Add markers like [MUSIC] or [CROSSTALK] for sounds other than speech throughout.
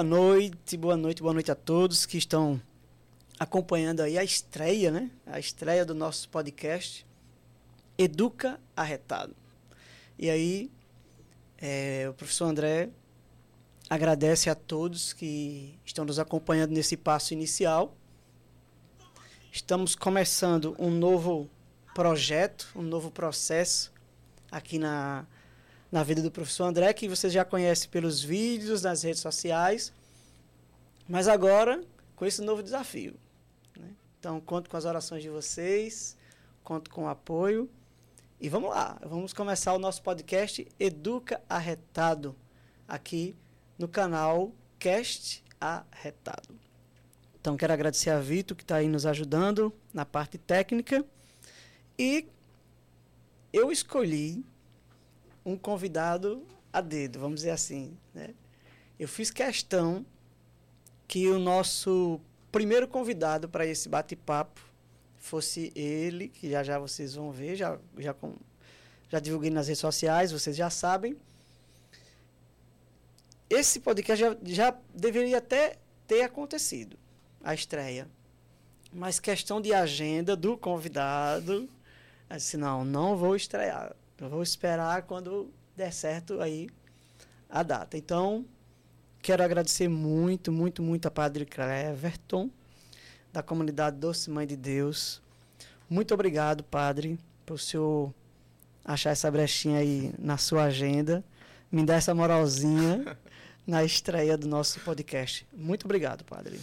boa noite, boa noite, boa noite a todos que estão acompanhando aí a estreia, né? A estreia do nosso podcast Educa Arretado. E aí, é, o professor André agradece a todos que estão nos acompanhando nesse passo inicial. Estamos começando um novo projeto, um novo processo aqui na, na vida do professor André, que você já conhece pelos vídeos, nas redes sociais, mas agora com esse novo desafio. Né? Então, conto com as orações de vocês, conto com o apoio. E vamos lá, vamos começar o nosso podcast Educa Arretado, aqui no canal Cast Arretado. Então, quero agradecer a Vitor, que está aí nos ajudando na parte técnica. E eu escolhi um convidado a dedo, vamos dizer assim. Né? Eu fiz questão que o nosso primeiro convidado para esse bate-papo fosse ele, que já já vocês vão ver, já, já, com, já divulguei nas redes sociais, vocês já sabem. Esse podcast já, já deveria até ter acontecido, a estreia. Mas questão de agenda do convidado, assim, não, não vou estrear. Eu vou esperar quando der certo aí a data. Então, quero agradecer muito, muito, muito a Padre Cleverton, da comunidade Doce Mãe de Deus. Muito obrigado, Padre, por o senhor achar essa brechinha aí na sua agenda, me dar essa moralzinha [LAUGHS] na estreia do nosso podcast. Muito obrigado, Padre.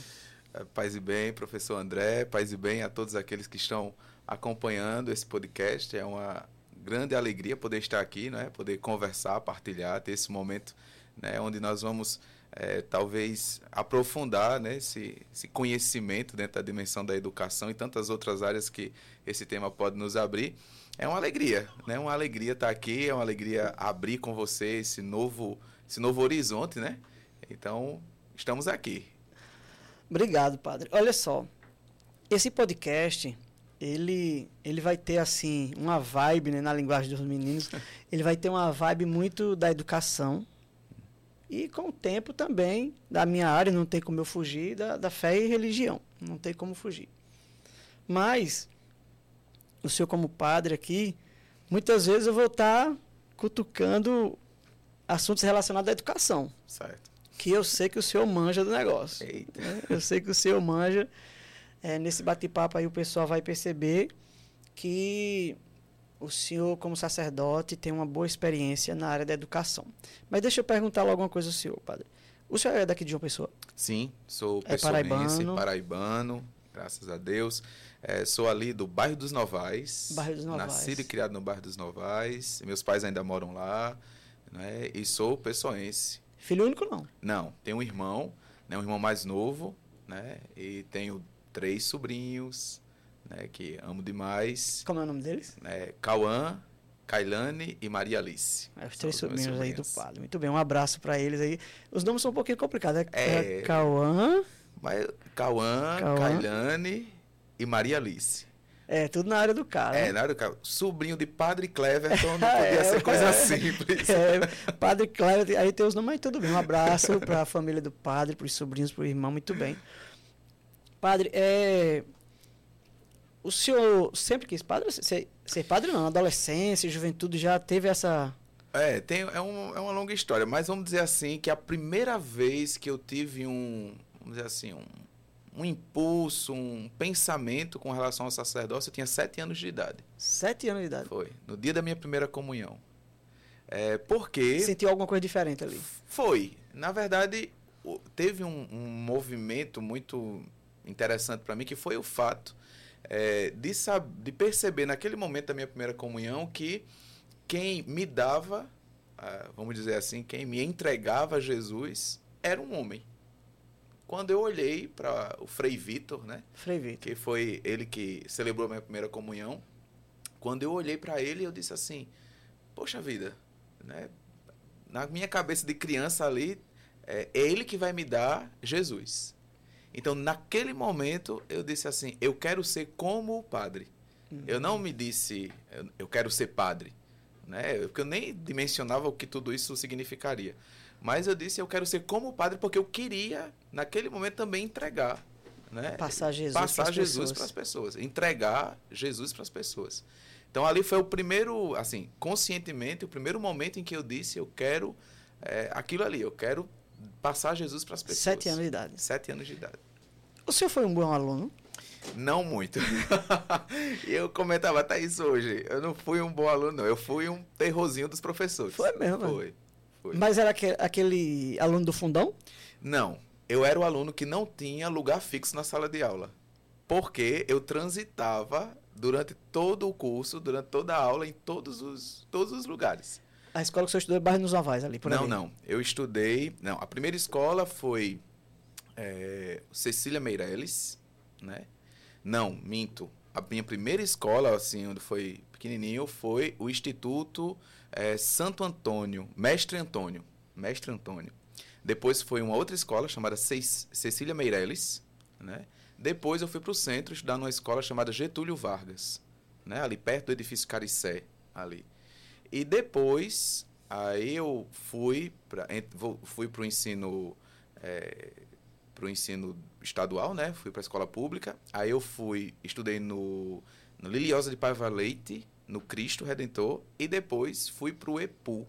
É, paz e bem, professor André, paz e bem a todos aqueles que estão acompanhando esse podcast. É uma grande alegria poder estar aqui, né? poder conversar, partilhar, ter esse momento né? onde nós vamos é, talvez aprofundar né? esse, esse conhecimento dentro da dimensão da educação e tantas outras áreas que esse tema pode nos abrir. É uma alegria, né? Uma alegria estar aqui, é uma alegria abrir com você esse novo, esse novo horizonte, né? Então, estamos aqui. Obrigado, padre. Olha só, esse podcast ele ele vai ter assim uma vibe né, na linguagem dos meninos. [LAUGHS] Ele vai ter uma vibe muito da educação. E com o tempo também da minha área não tem como eu fugir da, da fé e religião. Não tem como fugir. Mas o senhor como padre aqui muitas vezes eu vou estar tá cutucando assuntos relacionados à educação. Certo. Que eu sei que o senhor manja do negócio Eita. Né? eu sei que o senhor manja é, nesse bate-papo aí o pessoal vai perceber que o senhor, como sacerdote, tem uma boa experiência na área da educação. Mas deixa eu perguntar logo uma coisa ao senhor, padre. O senhor é daqui de João Pessoa? Sim, sou é paraibano. paraibano, graças a Deus. É, sou ali do bairro dos Novais. Bairro dos Novais. Nascido e criado no bairro dos Novais. Meus pais ainda moram lá. Né? E sou pessoense. Filho único, não? Não. Tenho um irmão, né? um irmão mais novo. Né? E tenho três sobrinhos, né, que amo demais. Como é o nome deles? É, Cauã, Kailane e Maria Alice. É, os três sobrinhos aí do padre. Muito bem, um abraço para eles aí. Os nomes são um pouquinho complicados. É, é, é Cauã... Mas, Cauã, Kailane e Maria Alice. É, tudo na área do cara. É, na área do cara. Sobrinho de Padre Cleverton, não [LAUGHS] podia é, ser coisa é, simples. [LAUGHS] É, padre Cleverton, aí tem os nomes, mas tudo bem. Um abraço para a família do padre, para os sobrinhos, para o irmão, muito bem. Padre, é, o senhor sempre quis padre? Ser, ser padre não, adolescência, juventude, já teve essa... É, tem, é, um, é uma longa história, mas vamos dizer assim que a primeira vez que eu tive um, vamos dizer assim, um, um impulso, um pensamento com relação ao sacerdócio, eu tinha sete anos de idade. Sete anos de idade? Foi, no dia da minha primeira comunhão. É, porque... Sentiu alguma coisa diferente ali? Foi. Na verdade, teve um, um movimento muito interessante para mim, que foi o fato é, de, sab de perceber naquele momento da minha primeira comunhão que quem me dava, ah, vamos dizer assim, quem me entregava a Jesus era um homem. Quando eu olhei para o Frei Vitor, né? Frei Vitor. Que foi ele que celebrou a minha primeira comunhão. Quando eu olhei para ele, eu disse assim: Poxa vida, né? Na minha cabeça de criança ali, é, é ele que vai me dar Jesus. Então, naquele momento, eu disse assim: eu quero ser como o padre. Uhum. Eu não me disse, eu quero ser padre. Né? Porque eu nem dimensionava o que tudo isso significaria. Mas eu disse, eu quero ser como padre porque eu queria, naquele momento, também entregar. Né? Passar Jesus Passar Jesus para as pessoas. Entregar Jesus para as pessoas. Então ali foi o primeiro, assim, conscientemente, o primeiro momento em que eu disse, eu quero é, aquilo ali, eu quero passar Jesus para as pessoas. Sete anos de idade. Sete anos de idade. O senhor foi um bom aluno? Não muito. e [LAUGHS] eu comentava até isso hoje. Eu não fui um bom aluno, não. Eu fui um terrorzinho dos professores. Foi mesmo? Foi. foi. Mas era aquele, aquele aluno do fundão? Não. Eu era o aluno que não tinha lugar fixo na sala de aula. Porque eu transitava durante todo o curso, durante toda a aula, em todos os, todos os lugares. A escola que você estudou é Bairro nos Ovais, ali, por Não, ali. não. Eu estudei... Não, a primeira escola foi é, Cecília Meirelles, né? Não, minto. A minha primeira escola, assim, onde foi pequenininho, foi o Instituto é, Santo Antônio, Mestre Antônio. Mestre Antônio. Depois foi uma outra escola chamada Cecília Meirelles, né? Depois eu fui para o centro estudar numa escola chamada Getúlio Vargas, né? ali perto do edifício Caricé, ali. E depois, aí eu fui para fui o ensino é, pro ensino estadual, né? Fui para a escola pública. Aí eu fui, estudei no, no Liliosa de Paiva Leite, no Cristo Redentor, e depois fui para o EPU,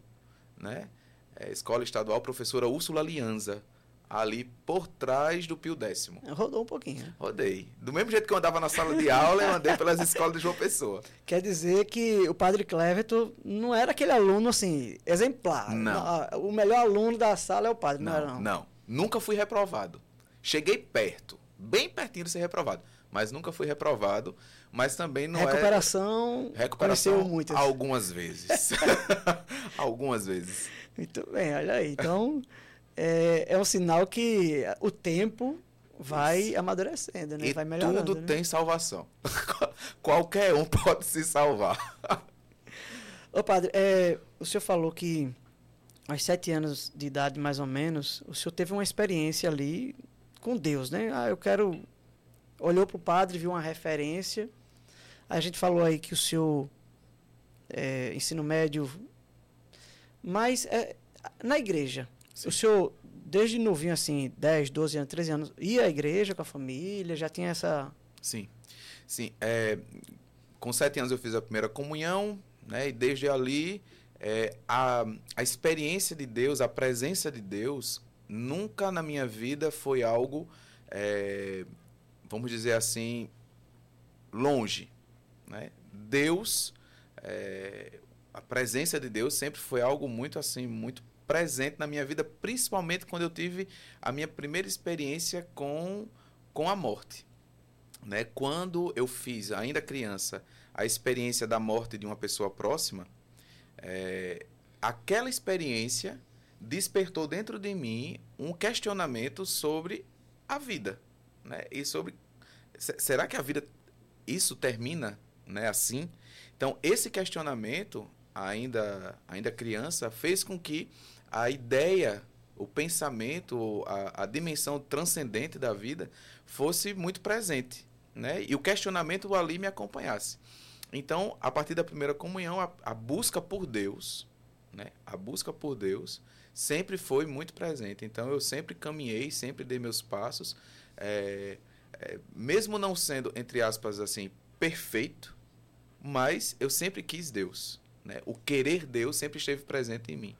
né? É, escola Estadual Professora Úrsula Lianza, ali por trás do Pio Décimo. Rodou um pouquinho. Né? Rodei. Do mesmo jeito que eu andava na sala de aula, eu andei pelas escolas de João Pessoa. Quer dizer que o padre Cleverton não era aquele aluno, assim, exemplar. Não. O melhor aluno da sala é o padre, não, não era não? Não. Nunca fui reprovado. Cheguei perto, bem pertinho de ser reprovado, mas nunca fui reprovado. Mas também não recuperação, é... Recuperação. Recuperação muitas. Algumas vezes. [LAUGHS] [LAUGHS] algumas vezes. Muito bem, olha aí. Então, é, é um sinal que o tempo vai Isso. amadurecendo, né? E vai melhorando. Tudo né? tem salvação. [LAUGHS] Qualquer um pode se salvar. Ô padre, é, o senhor falou que aos sete anos de idade, mais ou menos, o senhor teve uma experiência ali com Deus, né? Ah, eu quero. Olhou para o padre, viu uma referência. A gente falou aí que o senhor, é, ensino médio. Mas é, na igreja, Sim. o senhor, desde novinho, assim, 10, 12 anos, 13 anos, ia à igreja com a família, já tinha essa. Sim. Sim. É, com sete anos eu fiz a primeira comunhão, né? E desde ali é, a, a experiência de Deus, a presença de Deus, nunca na minha vida foi algo, é, vamos dizer assim, longe. Né? Deus, é, a presença de Deus sempre foi algo muito assim, muito presente na minha vida, principalmente quando eu tive a minha primeira experiência com, com a morte. Né? Quando eu fiz, ainda criança, a experiência da morte de uma pessoa próxima, é, aquela experiência despertou dentro de mim um questionamento sobre a vida, né? E sobre será que a vida isso termina, né, assim? Então, esse questionamento, ainda ainda criança, fez com que a ideia, o pensamento, a, a dimensão transcendente da vida fosse muito presente, né? E o questionamento ali me acompanhasse. Então, a partir da primeira comunhão, a, a, busca por Deus, né? A busca por Deus sempre foi muito presente. Então, eu sempre caminhei, sempre dei meus passos, é, é, mesmo não sendo entre aspas assim perfeito, mas eu sempre quis Deus, né? O querer Deus sempre esteve presente em mim.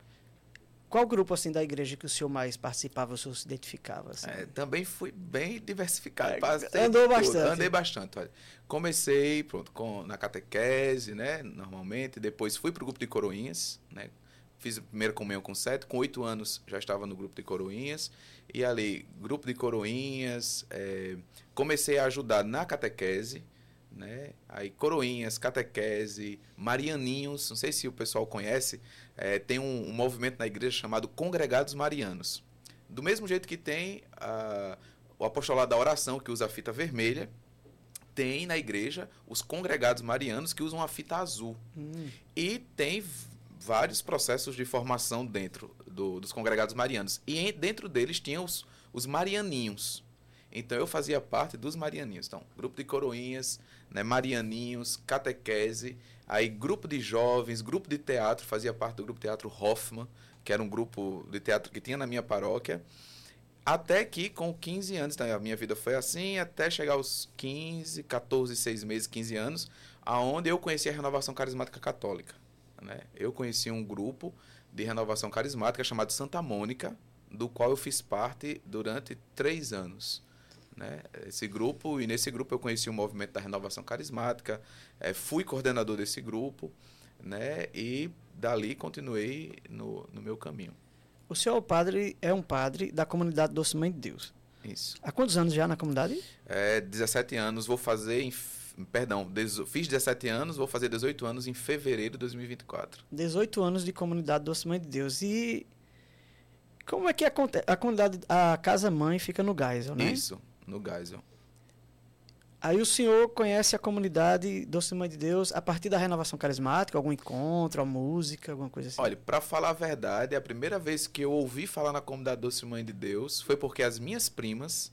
Qual grupo assim da igreja que o senhor mais participava, o senhor se identificava? Assim? É, também fui bem diversificado. É, andou bastante. Tudo. Andei bastante. Olha. Comecei pronto, com, na catequese, né? Normalmente. Depois fui para o grupo de coroinhas, né? Fiz a primeira comunhão com sete. Com oito anos já estava no grupo de coroinhas. E ali, grupo de coroinhas. É, comecei a ajudar na catequese. Né? Aí coroinhas, catequese, marianinhos, não sei se o pessoal conhece, é, tem um, um, movimento na igreja chamado Congregados Marianos. Do mesmo jeito que tem uh, o apostolado da oração, que usa a fita vermelha, tem na igreja os congregados marianos que usam a fita azul. Hum. E tem vários processos de formação dentro do, dos congregados marianos. E em, dentro deles tinha os, os marianinhos. Então eu fazia parte dos marianinhos. Então, grupo de coroinhas, né, marianinhos, catequese, aí grupo de jovens, grupo de teatro, fazia parte do grupo teatro Hoffman, que era um grupo de teatro que tinha na minha paróquia. Até que, com 15 anos, né, a minha vida foi assim, até chegar aos 15, 14, 6 meses, 15 anos, aonde eu conheci a Renovação Carismática Católica. Né? Eu conheci um grupo de renovação carismática chamado Santa Mônica, do qual eu fiz parte durante três anos. Né? Esse grupo, e nesse grupo eu conheci o movimento da renovação carismática, é, fui coordenador desse grupo, né? e dali continuei no, no meu caminho. O senhor padre é um padre da comunidade Doce Mãe de Deus. Isso. Há quantos anos já na comunidade? É, 17 anos, vou fazer em. Perdão, fiz 17 anos, vou fazer 18 anos em fevereiro de 2024. 18 anos de comunidade Doce Mãe de Deus. E como é que acontece? A comunidade, a Casa Mãe fica no Geisel, né? Isso, no Geisel. Aí o senhor conhece a comunidade Doce Mãe de Deus a partir da renovação carismática, algum encontro, a música, alguma coisa assim? Olha, para falar a verdade, a primeira vez que eu ouvi falar na comunidade Doce Mãe de Deus foi porque as minhas primas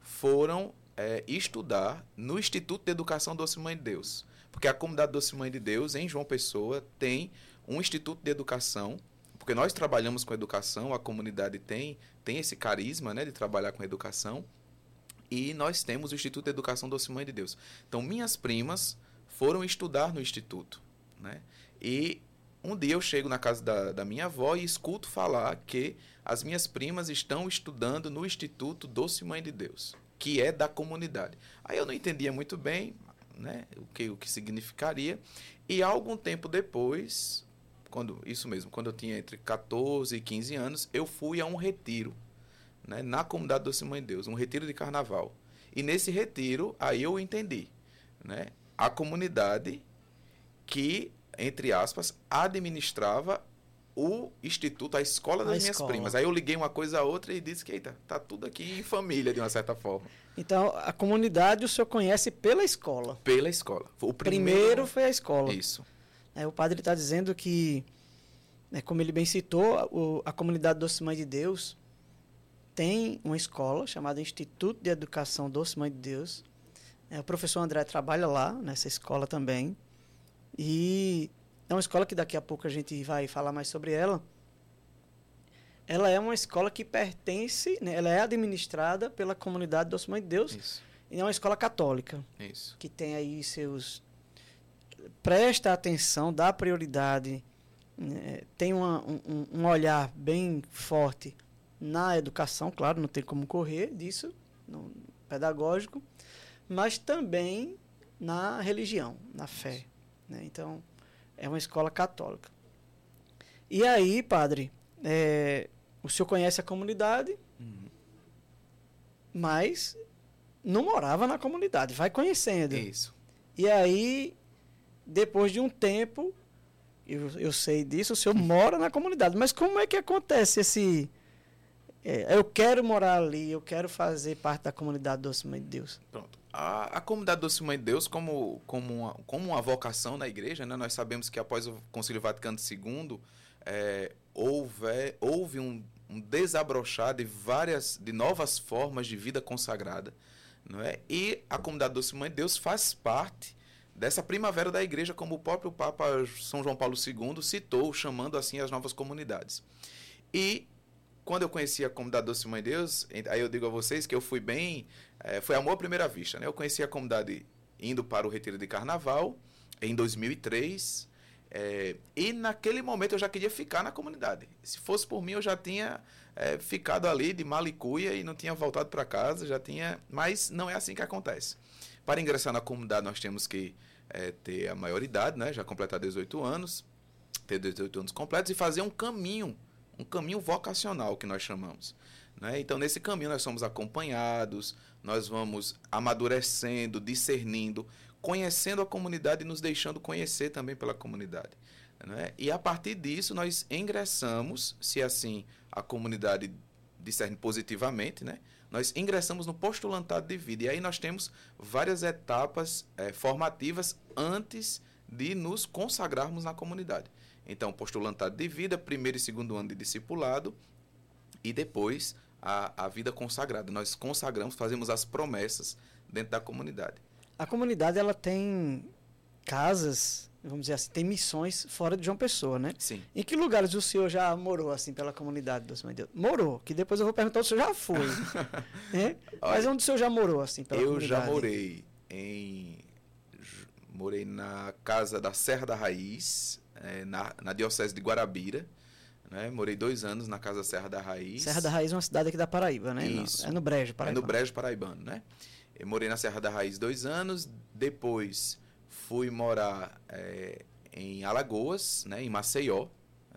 foram é, estudar no Instituto de Educação Doce Mãe de Deus. Porque a comunidade Doce Mãe de Deus, em João Pessoa, tem um Instituto de Educação, porque nós trabalhamos com educação, a comunidade tem, tem esse carisma né, de trabalhar com educação. E nós temos o Instituto de Educação Doce Mãe de Deus. Então, minhas primas foram estudar no Instituto. Né? E um dia eu chego na casa da, da minha avó e escuto falar que as minhas primas estão estudando no Instituto Doce Mãe de Deus, que é da comunidade. Aí eu não entendia muito bem né, o, que, o que significaria. E algum tempo depois, quando isso mesmo, quando eu tinha entre 14 e 15 anos, eu fui a um retiro né, na comunidade Doce Mãe de Deus, um retiro de carnaval. E nesse retiro, aí eu entendi, né, a comunidade que, entre aspas, administrava o instituto, a escola das a minhas escola. primas. Aí eu liguei uma coisa a outra e disse que, eita, tá tudo aqui em família, de uma certa forma. Então, a comunidade o senhor conhece pela escola? Pela escola. O primeiro, primeiro foi a escola. Isso. É, o padre está dizendo que, né, como ele bem citou, o, a comunidade Doce Mãe de Deus tem uma escola chamada Instituto de Educação Doce Mãe de Deus. É, o professor André trabalha lá, nessa escola também. E é uma escola que daqui a pouco a gente vai falar mais sobre ela. Ela é uma escola que pertence, né, ela é administrada pela comunidade Doce Mãe de Deus. Isso. E é uma escola católica. Isso. Que tem aí seus. Presta atenção, dá prioridade, né, tem uma, um, um olhar bem forte na educação, claro, não tem como correr disso, no pedagógico, mas também na religião, na fé. Né? Então, é uma escola católica. E aí, padre, é, o senhor conhece a comunidade, uhum. mas não morava na comunidade, vai conhecendo. Isso. E aí, depois de um tempo, eu, eu sei disso, o senhor mora na comunidade. Mas como é que acontece esse é, eu quero morar ali, eu quero fazer parte da comunidade Doce Mãe de Deus. Pronto. A, a comunidade Doce Mãe de Deus, como, como, uma, como uma vocação na igreja, né, nós sabemos que após o Concílio Vaticano II, é, houve, houve um, um desabrochar de várias, de novas formas de vida consagrada. Não é? E a comunidade Doce Mãe de Deus faz parte dessa primavera da igreja, como o próprio Papa São João Paulo II citou, chamando assim as novas comunidades. E quando eu conheci a comunidade Doce Mãe Deus, aí eu digo a vocês que eu fui bem. É, foi amor à primeira vista. Né? Eu conheci a comunidade indo para o Retiro de Carnaval em 2003. É, e naquele momento eu já queria ficar na comunidade. Se fosse por mim, eu já tinha é, ficado ali de malicuia e não tinha voltado para casa, já tinha. Mas não é assim que acontece. Para ingressar na comunidade, nós temos que é, ter a maioridade, né? já completar 18 anos, ter 18 anos completos e fazer um caminho um caminho vocacional que nós chamamos. Né? Então, nesse caminho, nós somos acompanhados, nós vamos amadurecendo, discernindo, conhecendo a comunidade e nos deixando conhecer também pela comunidade. Né? E a partir disso, nós ingressamos, se assim a comunidade discerne positivamente, né? nós ingressamos no postulantado de vida. E aí nós temos várias etapas é, formativas antes de nos consagrarmos na comunidade. Então, postulantado de vida, primeiro e segundo ano de discipulado e depois a, a vida consagrada. Nós consagramos, fazemos as promessas dentro da comunidade. A comunidade ela tem casas vamos dizer assim, tem missões fora de João Pessoa, né? Sim. Em que lugares o senhor já morou, assim, pela comunidade do Senhor Deus? Morou, que depois eu vou perguntar se o senhor já foi. [LAUGHS] é? Mas onde o senhor já morou, assim, pela eu comunidade? já morei em. Morei na casa da Serra da Raiz, é, na, na Diocese de Guarabira. Né? Morei dois anos na casa Serra da Raiz. Serra da Raiz é uma cidade aqui da Paraíba, né? Isso. É no Brejo, Paraíba. É no Brejo Paraibano, né? Eu morei na Serra da Raiz dois anos, depois fui morar é, em Alagoas, né, em Maceió,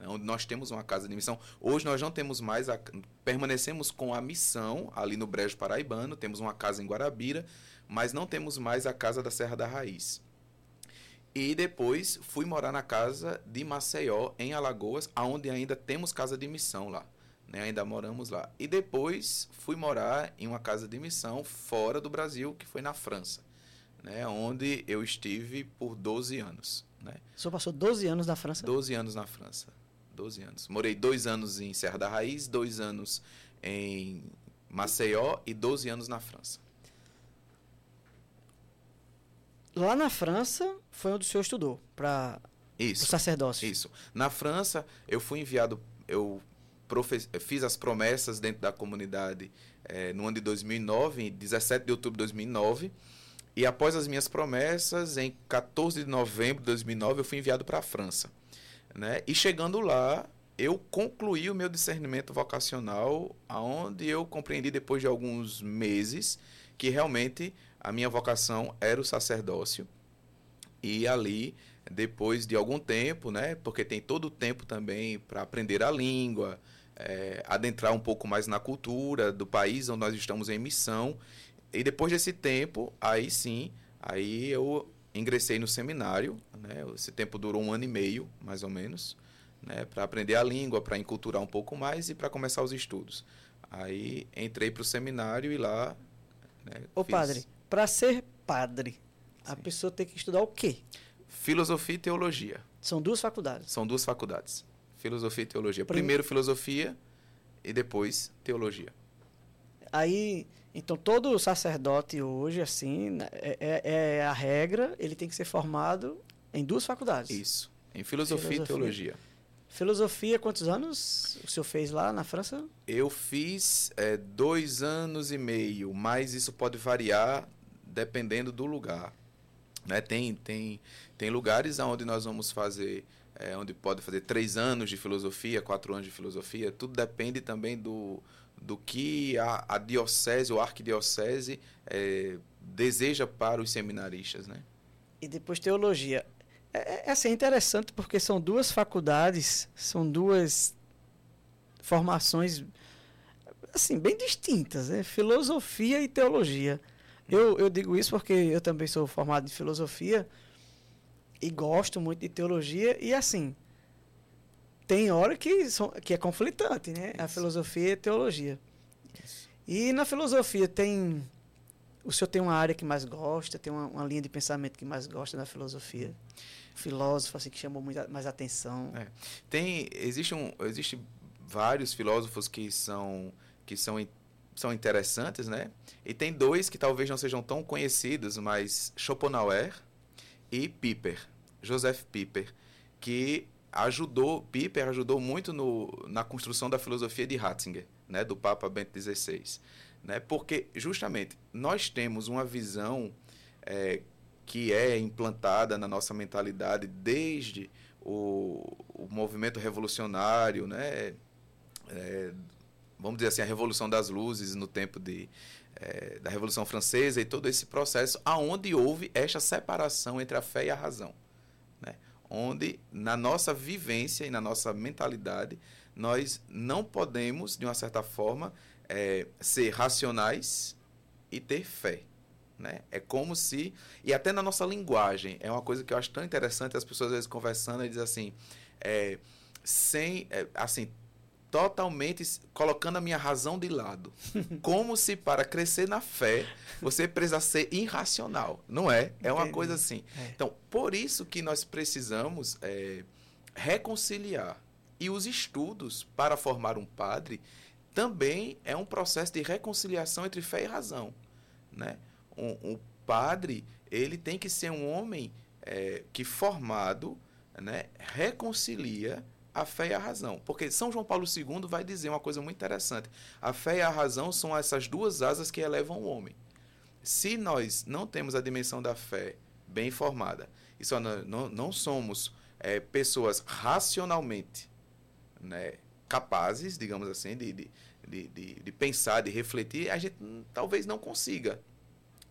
onde nós temos uma casa de missão. Hoje nós não temos mais, a, permanecemos com a missão ali no Brejo Paraibano, temos uma casa em Guarabira, mas não temos mais a casa da Serra da Raiz. E depois fui morar na casa de Maceió, em Alagoas, onde ainda temos casa de missão lá. Né? Ainda moramos lá. E depois fui morar em uma casa de missão fora do Brasil, que foi na França, né? onde eu estive por 12 anos. Né? O senhor passou 12 anos na França? 12 anos na França. 12 anos. Morei dois anos em Serra da Raiz, dois anos em Maceió e 12 anos na França. Lá na França foi onde o senhor estudou para o sacerdócio. Isso. Na França, eu fui enviado, eu fiz as promessas dentro da comunidade eh, no ano de 2009, em 17 de outubro de 2009. E após as minhas promessas, em 14 de novembro de 2009, eu fui enviado para a França. Né? E chegando lá, eu concluí o meu discernimento vocacional, aonde eu compreendi depois de alguns meses que realmente a minha vocação era o sacerdócio. E ali, depois de algum tempo, né, porque tem todo o tempo também para aprender a língua, é, adentrar um pouco mais na cultura do país onde nós estamos em missão. E depois desse tempo, aí sim, aí eu ingressei no seminário. Né, esse tempo durou um ano e meio, mais ou menos, né, para aprender a língua, para enculturar um pouco mais e para começar os estudos. Aí entrei para o seminário e lá. Né, Ô fiz padre, para ser padre, a Sim. pessoa tem que estudar o quê? Filosofia e teologia. São duas faculdades. São duas faculdades. Filosofia e teologia. Prim- Primeiro filosofia e depois teologia. Aí, então todo sacerdote hoje, assim, né, é, é- é a regra, ele tem que ser formado em duas faculdades. Isso. Em filosofia, Filosofia. e teologia. Filosofia, quantos anos o senhor fez lá na França? Eu fiz é, dois anos e meio, mas isso pode variar dependendo do lugar. Né? Tem, tem, tem lugares onde nós vamos fazer, é, onde pode fazer três anos de filosofia, quatro anos de filosofia. Tudo depende também do, do que a, a diocese ou arquidiocese é, deseja para os seminaristas. Né? E depois teologia. É, é, assim, é interessante porque são duas faculdades, são duas formações assim, bem distintas, né? Filosofia e teologia. Eu, eu digo isso porque eu também sou formado em filosofia e gosto muito de teologia e assim, tem hora que, são, que é conflitante, né? A Isso. filosofia e a teologia. Isso. E na filosofia tem. O senhor tem uma área que mais gosta, tem uma, uma linha de pensamento que mais gosta na filosofia? Filósofo, assim, que chamou muito, a- mais atenção. É. Tem, existe, um, existe vários filósofos que são, que são, são interessantes, né? E tem dois que talvez não sejam tão conhecidos, mas Schopenhauer e Piper, Joseph Piper, que ajudou, Piper ajudou muito no, na construção da filosofia de Ratzinger, né? Do Papa Bento XVI, né? Porque justamente nós temos uma visão é, que é implantada na nossa mentalidade desde o, o movimento revolucionário, né? É, vamos dizer assim, a Revolução das Luzes no tempo de, é, da Revolução Francesa e todo esse processo, aonde houve esta separação entre a fé e a razão. Né? Onde, na nossa vivência e na nossa mentalidade, nós não podemos, de uma certa forma, é, ser racionais e ter fé. Né? É como se. E até na nossa linguagem, é uma coisa que eu acho tão interessante as pessoas às vezes conversando e dizem assim. É, sem. assim, totalmente colocando a minha razão de lado. [LAUGHS] Como se para crescer na fé você precisa ser irracional. Não é? É uma Entendi. coisa assim. É. Então, por isso que nós precisamos é, reconciliar. E os estudos para formar um padre também é um processo de reconciliação entre fé e razão. Né? Um, um padre, ele tem que ser um homem é, que formado né, reconcilia a fé e a razão. Porque São João Paulo II vai dizer uma coisa muito interessante. A fé e a razão são essas duas asas que elevam o homem. Se nós não temos a dimensão da fé bem formada, e só não, não, não somos é, pessoas racionalmente né, capazes, digamos assim, de, de, de, de, pensar, de refletir, a gente talvez não consiga.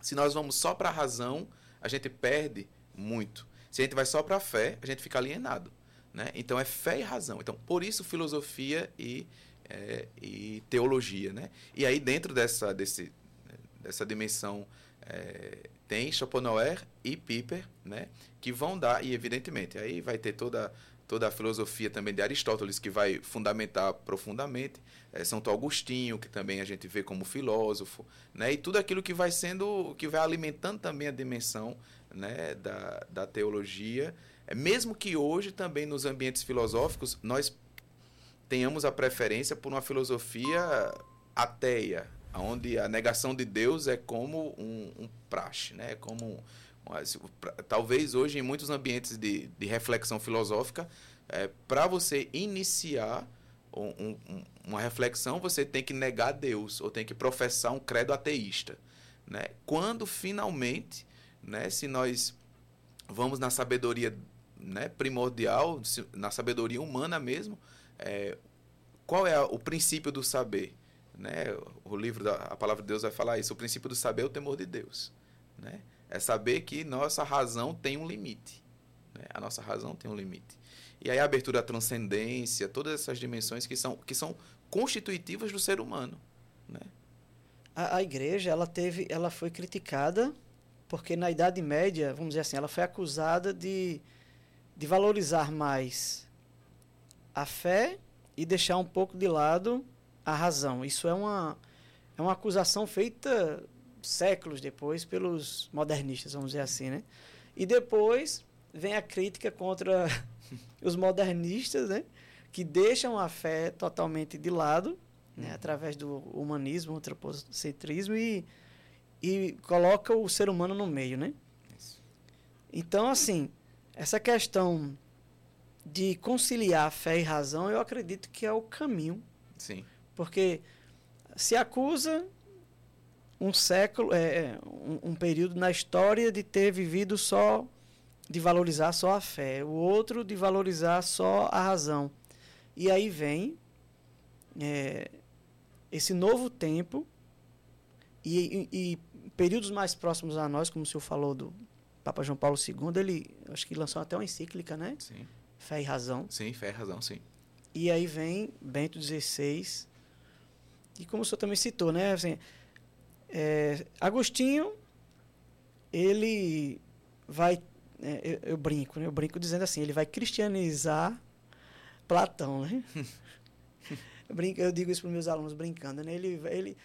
Se nós vamos só para a razão, a gente perde muito. Se a gente vai só para a fé, a gente fica alienado. Né? Então é fé e razão. Então, por isso, filosofia e, é, e teologia. Né? E aí, dentro dessa, desse, dessa dimensão, é, tem Schopenhauer e Piper, né? que vão dar, e evidentemente, aí vai ter toda toda a filosofia também de Aristóteles, que vai fundamentar profundamente, é, Santo Agostinho, que também a gente vê como filósofo, né? e tudo aquilo que vai sendo, que vai alimentando também a dimensão né, da, da teologia, mesmo que hoje também nos ambientes filosóficos nós tenhamos a preferência por uma filosofia ateia, onde a negação de Deus é como um, um praxe, né? como talvez hoje, em muitos ambientes de, de reflexão filosófica, é, para você iniciar um, um, uma reflexão, você tem que negar Deus, ou tem que professar um credo ateísta. Né? Quando finalmente, né, se nós vamos na sabedoria né, primordial, na sabedoria humana mesmo, é, qual é o princípio do saber? Né? O livro da a palavra de Deus vai falar isso. O princípio do saber é o temor de Deus. Né? É saber que nossa razão tem um limite. Né? A nossa razão tem um limite. E aí a abertura à transcendência, todas essas dimensões que são, que são constitutivas do ser humano. Né? A, a igreja ela teve, ela foi criticada porque na Idade Média, vamos dizer assim, ela foi acusada de, de valorizar mais a fé e deixar um pouco de lado a razão. Isso é uma, é uma acusação feita séculos depois pelos modernistas, vamos dizer assim, né? E depois vem a crítica contra [LAUGHS] os modernistas, né? Que deixam a fé totalmente de lado, né? Uhum. através do humanismo, antropocentrismo e, e coloca o ser humano no meio, né? Então, assim, essa questão de conciliar fé e razão, eu acredito que é o caminho. Sim. Porque se acusa um século, é, é, um, um, período na história de ter vivido só, de valorizar só a fé, o outro de valorizar só a razão. E aí vem é, esse novo tempo e, e, e, períodos mais próximos a nós, como o senhor falou do Papa João Paulo II, ele acho que lançou até uma encíclica, né? Sim. Fé e Razão. Sim, Fé e Razão, sim. E aí vem Bento XVI, e como o senhor também citou, né? Assim, é, Agostinho, ele vai. É, eu, eu, brinco, né? Eu brinco dizendo assim, ele vai cristianizar Platão, né? [LAUGHS] eu, brinco, eu digo isso para os meus alunos brincando, né? Ele, ele,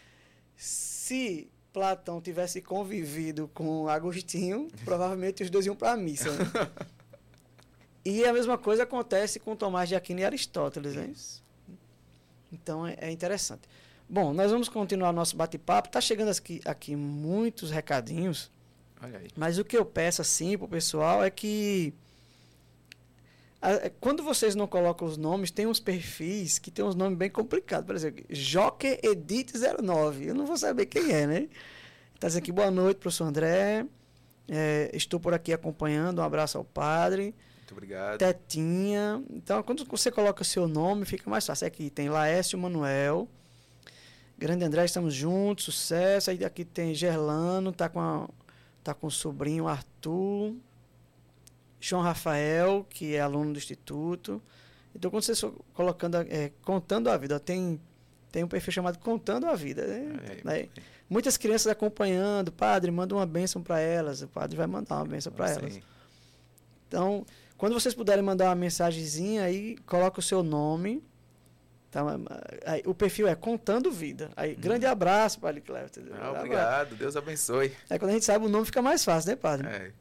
se Platão tivesse convivido com Agostinho, [LAUGHS] provavelmente os dois iam para a missa. Né? [LAUGHS] e a mesma coisa acontece com Tomás de Aquino e Aristóteles, né? Então é, é interessante. Bom, nós vamos continuar nosso bate-papo. Tá chegando aqui, aqui muitos recadinhos. Mas o que eu peço assim pro pessoal é que quando vocês não colocam os nomes, tem uns perfis que tem uns nomes bem complicados. Por exemplo, Joque Edit 09. Eu não vou saber quem é, né? Tá dizendo aqui, boa noite, professor André. É, estou por aqui acompanhando. Um abraço ao padre. Muito obrigado. Tetinha. Então, quando você coloca o seu nome, fica mais fácil. Aqui tem Laércio Manuel. Grande André, estamos juntos, sucesso. Aí aqui tem Gerlano, tá com, a, tá com o sobrinho Arthur. João Rafael, que é aluno do Instituto. Então, quando vocês estão colocando, é, contando a vida, tem, tem um perfil chamado Contando a Vida. Né? É, é. Muitas crianças acompanhando, padre, manda uma bênção para elas, o padre vai mandar uma bênção para elas. Então, quando vocês puderem mandar uma mensagenzinha aí, coloca o seu nome Tá, aí, o perfil é Contando Vida. Aí, hum. grande abraço, Padre Cleber. Ah, obrigado, Deus abençoe. Aí quando a gente sabe o nome fica mais fácil, né, Padre? É.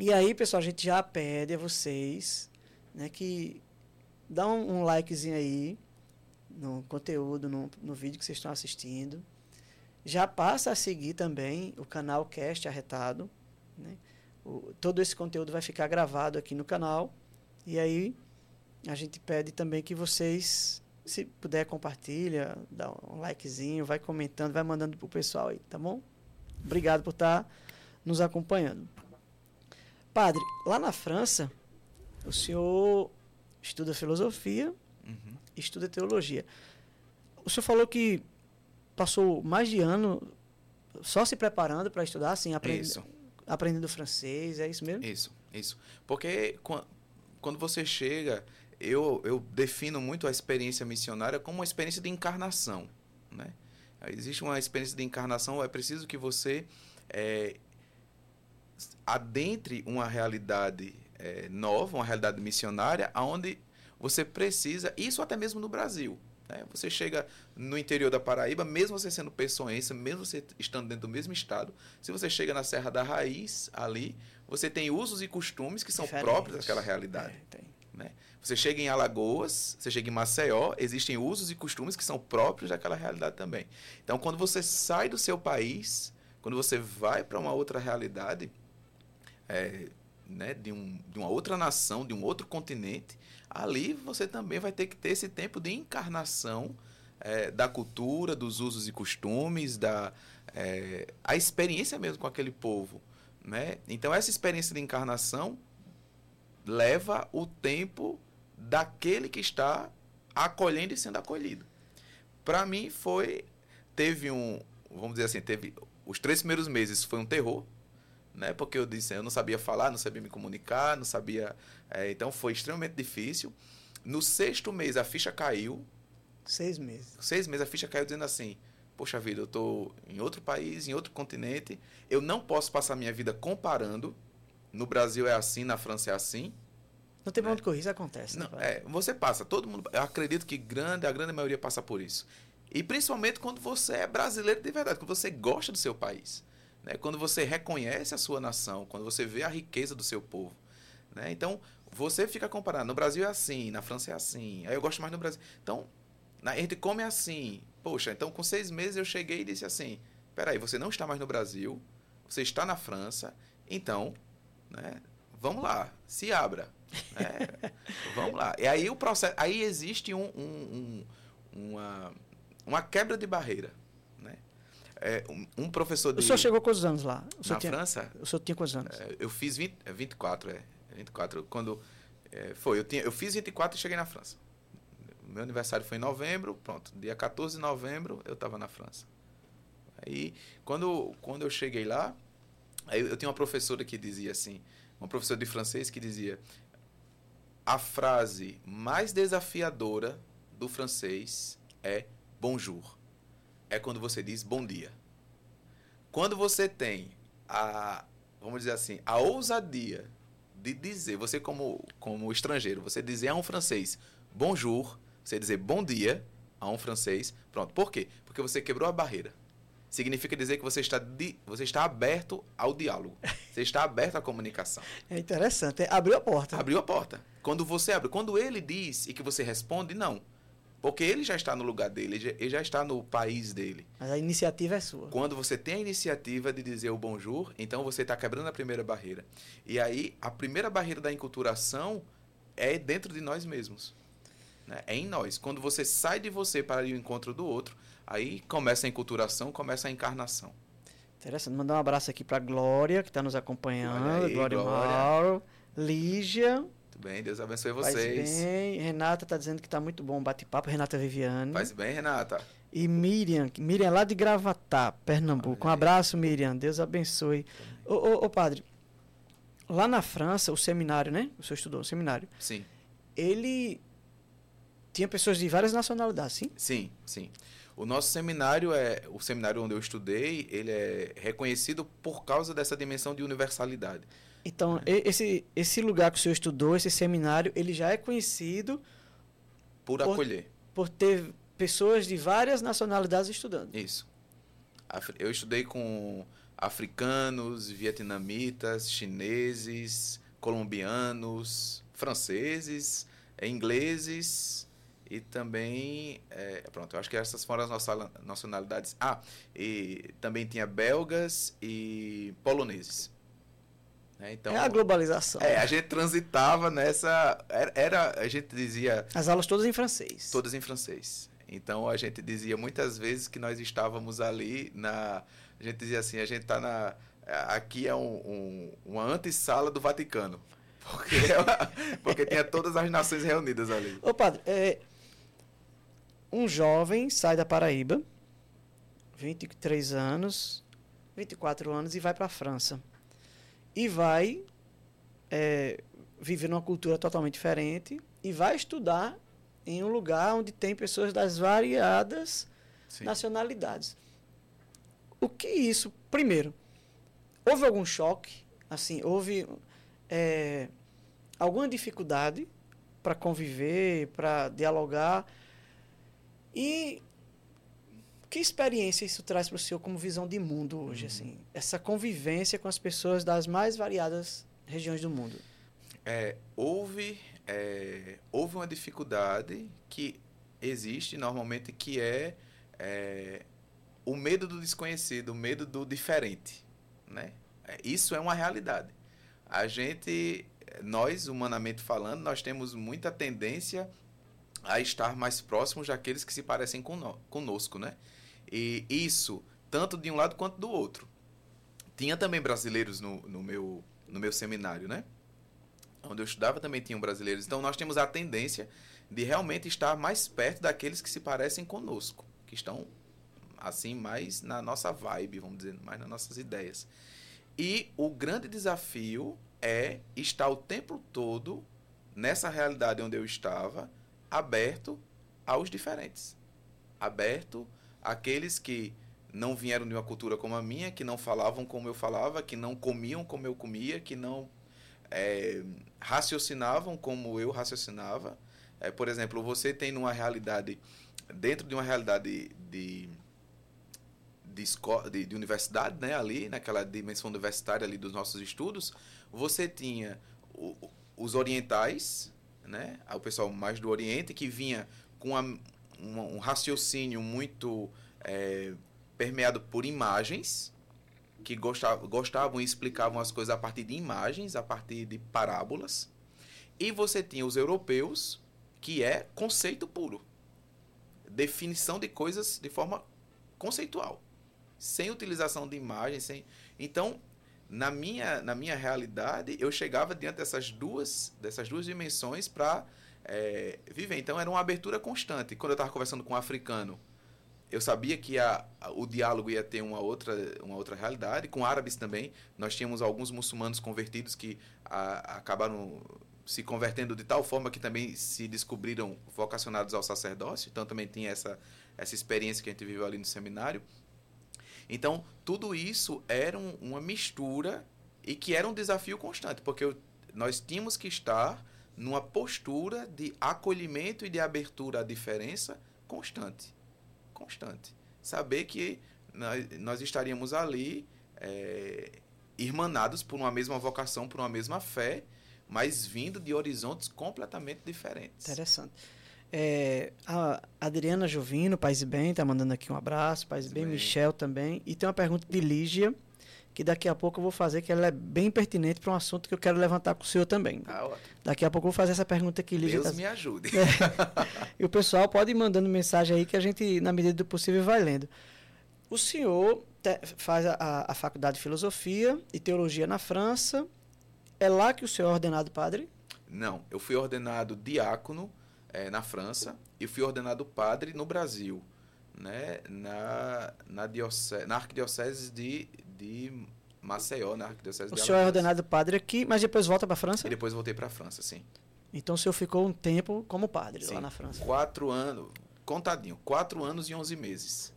E aí, pessoal, a gente já pede a vocês né, que um, um likezinho aí no conteúdo, no, no vídeo que vocês estão assistindo. Já passa a seguir também o canal Cast Arretado. Né? o, todo esse conteúdo vai ficar gravado aqui no canal. E aí a gente pede também que vocês, se puder, compartilha, dá um likezinho, vai comentando, vai mandando pro pessoal aí, tá bom? Obrigado por estar tá nos acompanhando. Padre, lá na França, o senhor estuda filosofia, uhum. estuda teologia. O senhor falou que passou mais de ano só se preparando para estudar, assim, aprend... aprendendo francês, é isso mesmo? Isso, isso. Porque quando você chega, eu, eu defino muito a experiência missionária como uma experiência de encarnação, né? Existe uma experiência de encarnação, é preciso que você é, adentre uma realidade é, nova, uma realidade missionária, onde você precisa, isso até mesmo no Brasil. Né? Você chega no interior da Paraíba, mesmo você sendo pessoense, mesmo você estando dentro do mesmo estado, se você chega na Serra da Raiz, ali, você tem usos e costumes que são Diferentes. próprios daquela realidade. É, né? Você chega em Alagoas, você chega em Maceió, existem usos e costumes que são próprios daquela realidade também. Então, quando você sai do seu país, quando você vai para uma outra realidade, é, né, de, um, de uma outra nação, de um outro continente, ali você também vai ter que ter esse tempo de encarnação é, da cultura, dos usos e costumes, da é, a experiência mesmo com aquele povo. Né? Então, essa experiência de encarnação leva o tempo daquele que está acolhendo e sendo acolhido. Para mim, foi. Teve um. Vamos dizer assim, teve. Os três primeiros meses foi um terror, né? Porque eu disse, eu não sabia falar, não sabia me comunicar, não sabia. É, então foi extremamente difícil. No sexto mês a ficha caiu. Seis meses. Seis meses a ficha caiu dizendo assim: Poxa vida, eu estou em outro país, em outro continente, eu não posso passar minha vida comparando. No Brasil é assim, na França é assim. Não tem né? onde correr, isso acontece. Né, não, é, você passa, todo mundo. Eu acredito que grande, a grande maioria passa por isso. E principalmente quando você é brasileiro de verdade, quando você gosta do seu país. Né? Quando você reconhece a sua nação, quando você vê a riqueza do seu povo. Né? Então, você fica comparando. No Brasil é assim, na França é assim. Aí eu gosto mais no Brasil. Então, a gente come assim. Poxa, então com seis meses eu cheguei e disse assim: peraí, você não está mais no Brasil, você está na França, então, né, vamos lá, se abra. Né? [LAUGHS] vamos lá. E aí o processo. Aí existe um, um, um, uma, uma quebra de barreira. É, um, um, professor de... O senhor chegou quantos anos lá? Na tinha, França? O senhor tinha quantos anos? É, eu fiz 20, 24, é. 24, quando... É, foi, eu, tinha, eu fiz 24 e cheguei na França. Meu aniversário foi em novembro, pronto. Dia 14 de novembro eu estava na França. Aí, quando, quando eu cheguei lá, aí eu tinha uma professora que dizia assim, uma professora de francês que dizia a frase mais desafiadora do francês é bonjour é quando você diz bom dia. Quando você tem a, vamos dizer assim, a ousadia de dizer, você como, como estrangeiro, você dizer a um francês bonjour, você dizer bom dia a um francês, pronto. Por quê? Porque você quebrou a barreira. Significa dizer que você está, di, você está aberto ao diálogo. Você está aberto à comunicação. É interessante. Abriu a porta. Abriu a porta. Quando você abre, quando ele diz e que você responde, não. Porque ele já está no lugar dele, ele já está no país dele. Mas a iniciativa é sua. Quando você tem a iniciativa de dizer o bonjour, então você está quebrando a primeira barreira. E aí, a primeira barreira da enculturação é dentro de nós mesmos. Né? É em nós. Quando você sai de você para ir ao encontro do outro, aí começa a enculturação, começa a encarnação. Interessante. Mandar um abraço aqui para Glória, que está nos acompanhando. Aí, Glória, Glória Mauro. Lígia. Muito bem, Deus abençoe vocês. Faz bem. Renata está dizendo que está muito bom o bate-papo. Renata Viviane. Faz bem, Renata. E Miriam, Miriam lá de Gravatá, Pernambuco. Um abraço, Miriam. Deus abençoe. Ô, ô, ô, padre, lá na França, o seminário, né? O senhor estudou o seminário. Sim. Ele tinha pessoas de várias nacionalidades, sim? Sim, sim. O nosso seminário é o seminário onde eu estudei, ele é reconhecido por causa dessa dimensão de universalidade. Então, esse, esse lugar que o senhor estudou, esse seminário, ele já é conhecido por, por acolher. Por ter pessoas de várias nacionalidades estudando. Isso. Eu estudei com africanos, vietnamitas, chineses, colombianos, franceses, ingleses e também é, pronto eu acho que essas foram as nossas nacionalidades ah e também tinha belgas e poloneses Né? Então, é a globalização. É, a gente transitava nessa. Era, era, a gente dizia. As aulas todas em francês. Todas em francês. Então a gente dizia muitas vezes que nós estávamos ali na. A gente dizia assim, a gente está na. Aqui é um, um, uma antessala do Vaticano. [LAUGHS] Porque, é porque tinha todas as nações reunidas ali. Ô padre, é, um jovem sai da Paraíba, 23 anos, 24 anos, e vai para a França e vai é, viver numa cultura totalmente diferente e vai estudar em um lugar onde tem pessoas das variadas Sim. nacionalidades. O que isso? Primeiro, houve algum choque? Assim, houve é, alguma dificuldade para conviver, para dialogar? E que experiência isso traz para o senhor como visão de mundo hoje, uhum. assim? Essa convivência com as pessoas das mais variadas regiões do mundo. É, houve, é, houve uma dificuldade que existe normalmente, que é, é, o medo do desconhecido, o medo do diferente, né? É, isso é uma realidade. A gente, nós, humanamente falando, nós temos muita tendência a estar mais próximos daqueles que se parecem conosco, né? E isso, tanto de um lado quanto do outro. Tinha também brasileiros no, no, meu, no meu seminário, né? Onde eu estudava também tinham brasileiros. Então nós temos a tendência de realmente estar mais perto daqueles que se parecem conosco, que estão assim mais na nossa vibe, vamos dizer, mais nas nossas ideias. E o grande desafio é estar o tempo todo nessa realidade onde eu estava, aberto aos diferentes. Aberto aqueles que não vieram de uma cultura como a minha, que não falavam como eu falava, que não comiam como eu comia, que não é, raciocinavam como eu raciocinava. É, por exemplo, você tem numa realidade, dentro de uma realidade de, de, escola, de, de universidade, né, ali, naquela dimensão universitária ali dos nossos estudos, você tinha o, os orientais, né, o pessoal mais do Oriente, que vinha com a um, um raciocínio muito é, permeado por imagens, que gostavam, gostavam e explicavam as coisas a partir de imagens, a partir de parábolas. E você tinha os europeus, que é conceito puro. Definição de coisas de forma conceitual. Sem utilização de imagens, sem. Então, na minha, na minha realidade, eu chegava diante dessas duas, dessas duas dimensões para é, viver. Então era uma abertura constante. Quando eu estava conversando com um africano, eu sabia que a, a, o diálogo ia ter uma outra, uma outra realidade. Com árabes também, nós tínhamos alguns muçulmanos convertidos que a, acabaram se convertendo de tal forma que também se descobriram vocacionados ao sacerdócio. Então também tinha essa, essa experiência que a gente viveu ali no seminário. Então, tudo isso era um, uma mistura e que era um desafio constante, porque eu, nós tínhamos que estar numa postura de acolhimento e de abertura à diferença constante. Constante. Saber que nós, nós estaríamos ali é, irmanados por uma mesma vocação, por uma mesma fé, mas vindo de horizontes completamente diferentes. Interessante. É, a Adriana Jovino, Paz e Bem, está mandando aqui um abraço. Paz e Bem, bem, Michel também. E tem uma pergunta de Lígia que daqui a pouco eu vou fazer, que ela é bem pertinente para um assunto que eu quero levantar com o senhor também. Ah, daqui a pouco eu vou fazer essa pergunta aqui. Lígia Deus tá... me ajude. É. [LAUGHS] E o pessoal pode ir mandando mensagem aí que a gente, na medida do possível, vai lendo. O senhor te, faz a, a faculdade de Filosofia e Teologia na França. É lá que o senhor é ordenado padre? Não, eu fui ordenado diácono é, na França e fui ordenado padre no Brasil, né, na, na, diocese, na arquidiocese de, de Maceió, na Arquidiocese o de O senhor é ordenado padre aqui, mas depois volta para a França? E depois voltei para a França, sim. Então o senhor ficou um tempo como padre sim, lá na França? Quatro anos, contadinho, quatro anos e onze meses.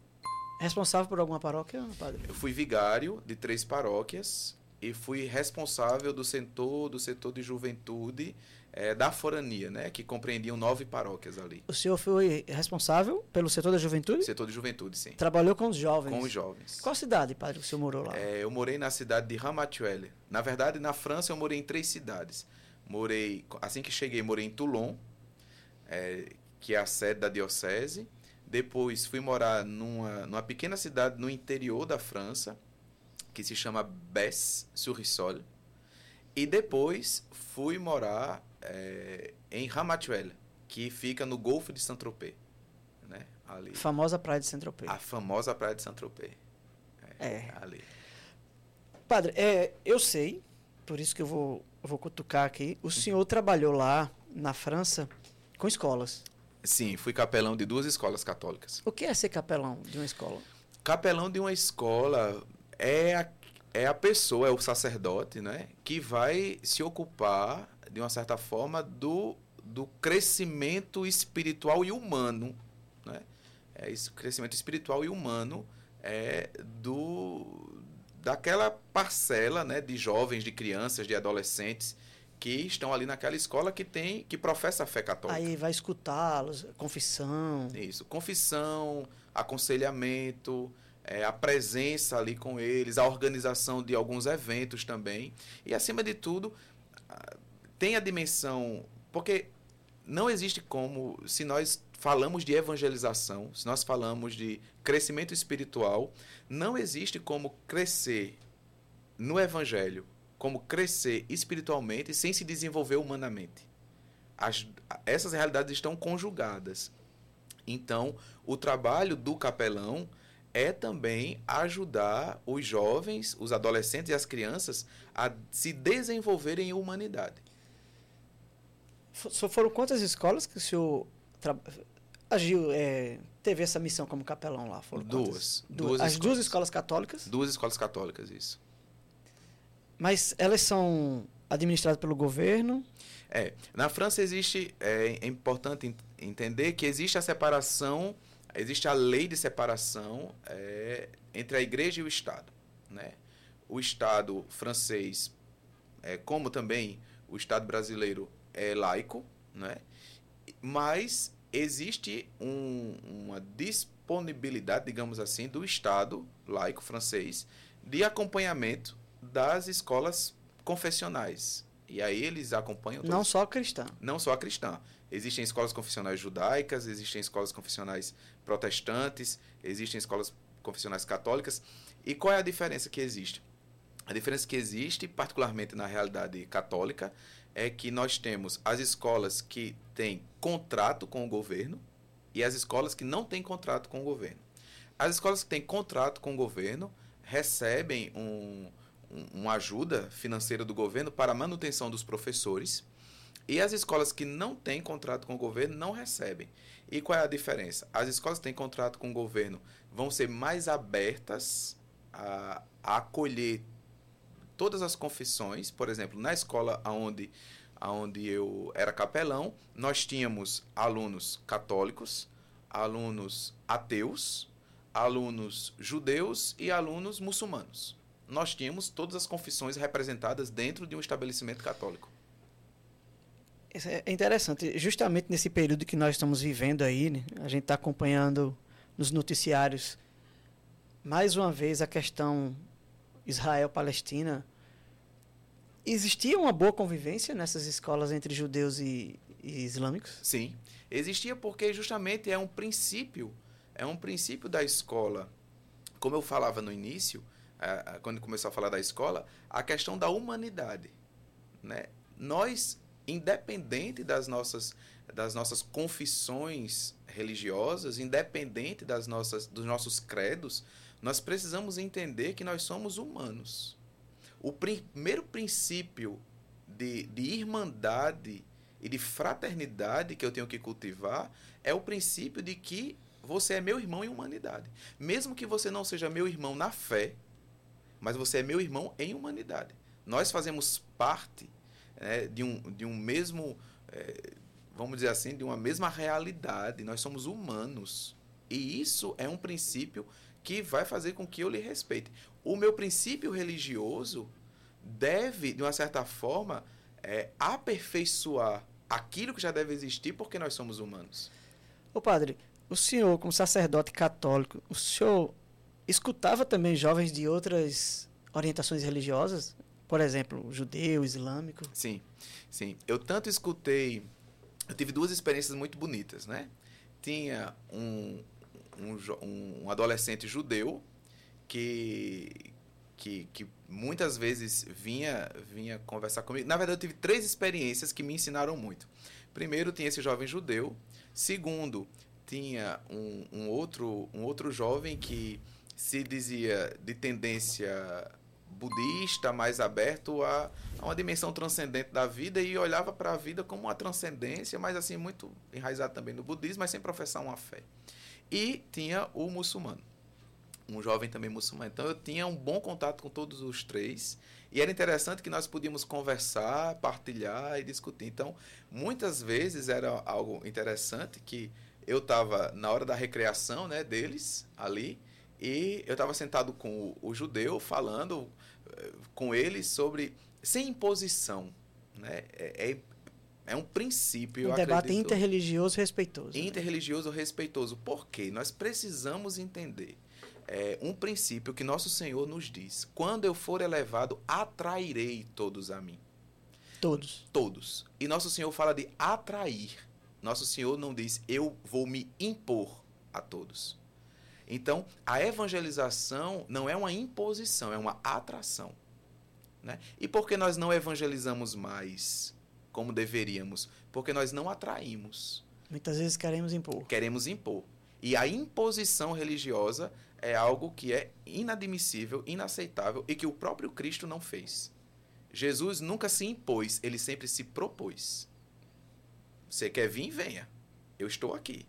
Responsável por alguma paróquia, padre? Eu fui vigário de três paróquias e fui responsável do setor, do setor de juventude é, da forania, né, que compreendiam nove paróquias ali. O senhor foi responsável pelo setor da juventude? Setor de juventude, sim. Trabalhou com os jovens? Com os jovens. Qual cidade, padre, que o senhor morou lá? É, eu morei na cidade de Ramatuelle. Na verdade, na França, eu morei em três cidades. Morei, assim que cheguei, morei em Toulon, é, que é a sede da diocese. Depois fui morar numa, numa pequena cidade no interior da França, que se chama Bess-sur-Rissol. E depois fui morar é, em Ramatuelle, que fica no Golfo de Saint-Tropez. Né? Ali. Famosa praia de Saint-Tropez. A famosa praia de Saint-Tropez. É, é. Ali. Padre, é, eu sei, por isso que eu vou, eu vou cutucar aqui. O senhor trabalhou lá na França com escolas. Sim, fui capelão de duas escolas católicas. O que é ser capelão de uma escola? Capelão de uma escola é a, é a pessoa, é o sacerdote, né, que vai se ocupar, de uma certa forma, do, do crescimento espiritual e humano. Né? É isso, crescimento espiritual e humano é, do, daquela parcela né, de jovens, de crianças, de adolescentes que estão ali naquela escola que tem que professa a fé católica. Aí vai escutá-los, confissão. Isso, confissão, aconselhamento, é, a presença ali com eles, a organização de alguns eventos também. E acima de tudo, tem a dimensão, porque não existe como, se nós falamos de evangelização, se nós falamos de crescimento espiritual, não existe como crescer no evangelho como crescer espiritualmente sem se desenvolver humanamente. As, essas realidades estão conjugadas. Então, o trabalho do capelão é também ajudar os jovens, os adolescentes e as crianças a se desenvolverem em humanidade. Só foram quantas escolas que o senhor agiu, é, teve essa missão como capelão lá? Foram duas, duas. Duas. As escolas. duas escolas católicas? Duas escolas católicas, isso. Mas elas são administradas pelo governo? É. Na França existe, é, é importante entender que existe a separação, existe a lei de separação é, entre a igreja e o Estado. Né? O Estado francês, é, como também o Estado brasileiro, é laico, né? mas existe um, uma disponibilidade, digamos assim, do Estado laico francês de acompanhamento das escolas confessionais. E aí eles acompanham. Todos. Não só a cristã. Não só a cristã. Existem escolas confessionais judaicas, existem escolas confessionais protestantes, existem escolas confessionais católicas. E qual é a diferença que existe? A diferença que existe, particularmente na realidade católica, é que nós temos as escolas que têm contrato com o governo e as escolas que não têm contrato com o governo. As escolas que têm contrato com o governo recebem um, uma ajuda financeira do governo para a manutenção dos professores. E as escolas que não têm contrato com o governo não recebem. E qual é a diferença? As escolas que têm contrato com o governo vão ser mais abertas a, a acolher todas as confissões. Por exemplo, na escola onde, onde eu era capelão, nós tínhamos alunos católicos, alunos ateus, alunos judeus e alunos muçulmanos nós tínhamos todas as confissões representadas dentro de um estabelecimento católico. É interessante, justamente nesse período que nós estamos vivendo aí, né, a gente está acompanhando nos noticiários mais uma vez a questão Israel-Palestina. Existia uma boa convivência nessas escolas entre judeus e, e islâmicos? Sim, existia porque justamente é um princípio, é um princípio da escola. Como eu falava no início, quando começou a falar da escola, a questão da humanidade. Né? Nós, independente das nossas, das nossas confissões religiosas, independente das nossas, dos nossos credos, nós precisamos entender que nós somos humanos. O primeiro princípio de, de irmandade e de fraternidade que eu tenho que cultivar é o princípio de que você é meu irmão em humanidade. Mesmo que você não seja meu irmão na fé, mas você é meu irmão em humanidade. Nós fazemos parte né, de, um, de um mesmo, é, vamos dizer assim, de uma mesma realidade. Nós somos humanos. E isso é um princípio que vai fazer com que eu lhe respeite. O meu princípio religioso deve, de uma certa forma, é, aperfeiçoar aquilo que já deve existir porque nós somos humanos. Ô padre, o senhor, como sacerdote católico, o senhor escutava também jovens de outras orientações religiosas, por exemplo, judeu, islâmico. Sim, sim. Eu tanto escutei, eu tive duas experiências muito bonitas, né? Tinha um, um, um adolescente judeu que, que, que muitas vezes vinha, vinha conversar comigo. Na verdade, eu tive três experiências que me ensinaram muito. Primeiro, tinha esse jovem judeu. Segundo, tinha um, um, outro, um outro jovem que se dizia de tendência budista, mais aberto a, a uma dimensão transcendente da vida e olhava para a vida como uma transcendência, mas assim, muito enraizado também no budismo, mas sem professar uma fé. E tinha o muçulmano um jovem também muçulmano. Então eu tinha um bom contato com todos os três e era interessante que nós podíamos conversar, partilhar e discutir. Então, muitas vezes era algo interessante que eu estava na hora da recreação né, deles ali e eu estava sentado com o, o, judeu falando eh, com ele sobre sem imposição. Né? É, é, é um princípio. Um debate acredito, interreligioso respeitoso. Né? Interreligioso né? respeitoso. Por quê? Nós precisamos entender é, um princípio que nosso Senhor nos diz: quando eu for elevado, atrairei todos a mim. Todos. Todos. E nosso Senhor fala de atrair. Nosso Senhor não diz eu vou me impor a todos. Então, a evangelização não é uma imposição, é uma atração. Né? E por que nós não evangelizamos mais como deveríamos? Porque nós não atraímos. Muitas vezes queremos impor. Queremos impor. E a imposição religiosa é algo que é inadmissível, inaceitável e que o próprio Cristo não fez. Jesus nunca se impôs, ele sempre se propôs. Você quer vir? Venha. Eu estou aqui.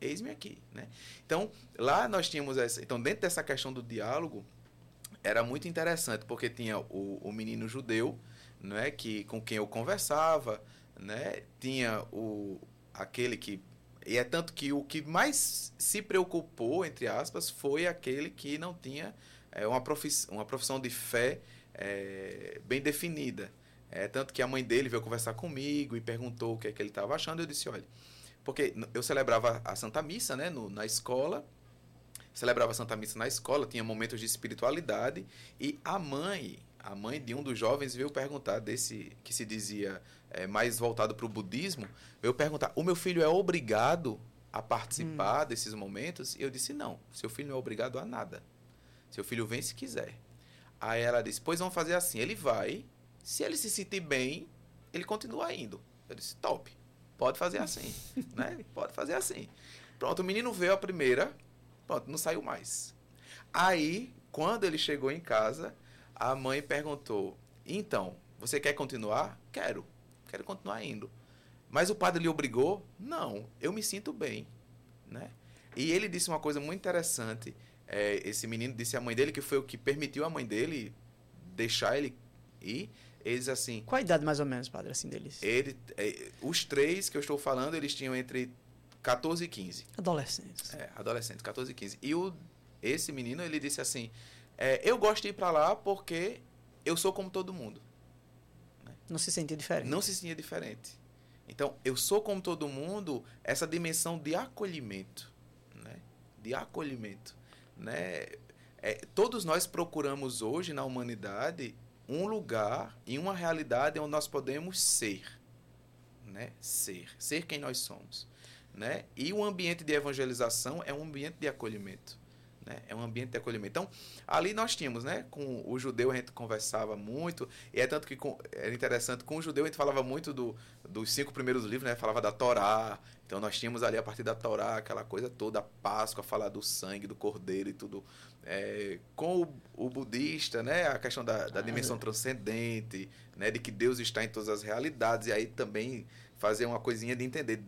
Eis-me aqui. Né? Então, lá nós tínhamos essa. Então, dentro dessa questão do diálogo, era muito interessante, porque tinha o, o menino judeu, né, que, com quem eu conversava, né, tinha o, aquele que e é tanto que o que mais se preocupou, entre aspas, foi aquele que não tinha é, uma, profissão, uma profissão de fé é, bem definida. É tanto que a mãe dele veio conversar comigo e perguntou o que, é que ele estava achando. Eu disse: olha, porque eu celebrava a Santa Missa né, no, na escola, celebrava a Santa Missa na escola, tinha momentos de espiritualidade, e a mãe, a mãe de um dos jovens veio perguntar desse que se dizia é, mais voltado para o budismo, veio perguntar: o meu filho é obrigado a participar hum. desses momentos? E eu disse: não, seu filho não é obrigado a nada. Seu filho vem se quiser. Aí ela disse: pois vamos fazer assim. Ele vai, se ele se sentir bem, ele continua indo. Eu disse: top, pode fazer assim. [LAUGHS] né? Pode fazer assim. Pronto, o menino veio a primeira, pronto, não saiu mais. Aí, quando ele chegou em casa, a mãe perguntou: Então, você quer continuar? Quero, quero continuar indo. Mas o padre lhe obrigou? Não, eu me sinto bem. Né? E ele disse uma coisa muito interessante. É, esse menino disse à mãe dele que foi o que permitiu a mãe dele deixar ele ir. Eles assim. Qual a idade mais ou menos, padre, assim deles? Ele, é, os três que eu estou falando, eles tinham entre 14 e 15. Adolescentes. É, adolescentes, 14 e 15. E o, esse menino, ele disse assim: é, eu gosto de ir para lá porque eu sou como todo mundo. Não se sentia diferente. Não se sentia diferente. Então, eu sou como todo mundo, essa dimensão de acolhimento, né? De acolhimento, né? É, todos nós procuramos hoje na humanidade um lugar e uma realidade onde nós podemos ser, né? Ser, ser quem nós somos, né? E o ambiente de evangelização é um ambiente de acolhimento. Né? É um ambiente de acolhimento. Então, ali nós tínhamos, né? Com o judeu a gente conversava muito, e é tanto que com, era interessante, com o judeu a gente falava muito do, dos cinco primeiros livros, né? Falava da Torá. Então nós tínhamos ali a partir da Torá, aquela coisa toda, a Páscoa, falar do sangue, do cordeiro e tudo. É, com o, o, budista, né? A questão da, da dimensão transcendente, né? De que Deus está em todas as realidades, e aí também fazer uma coisinha de entender.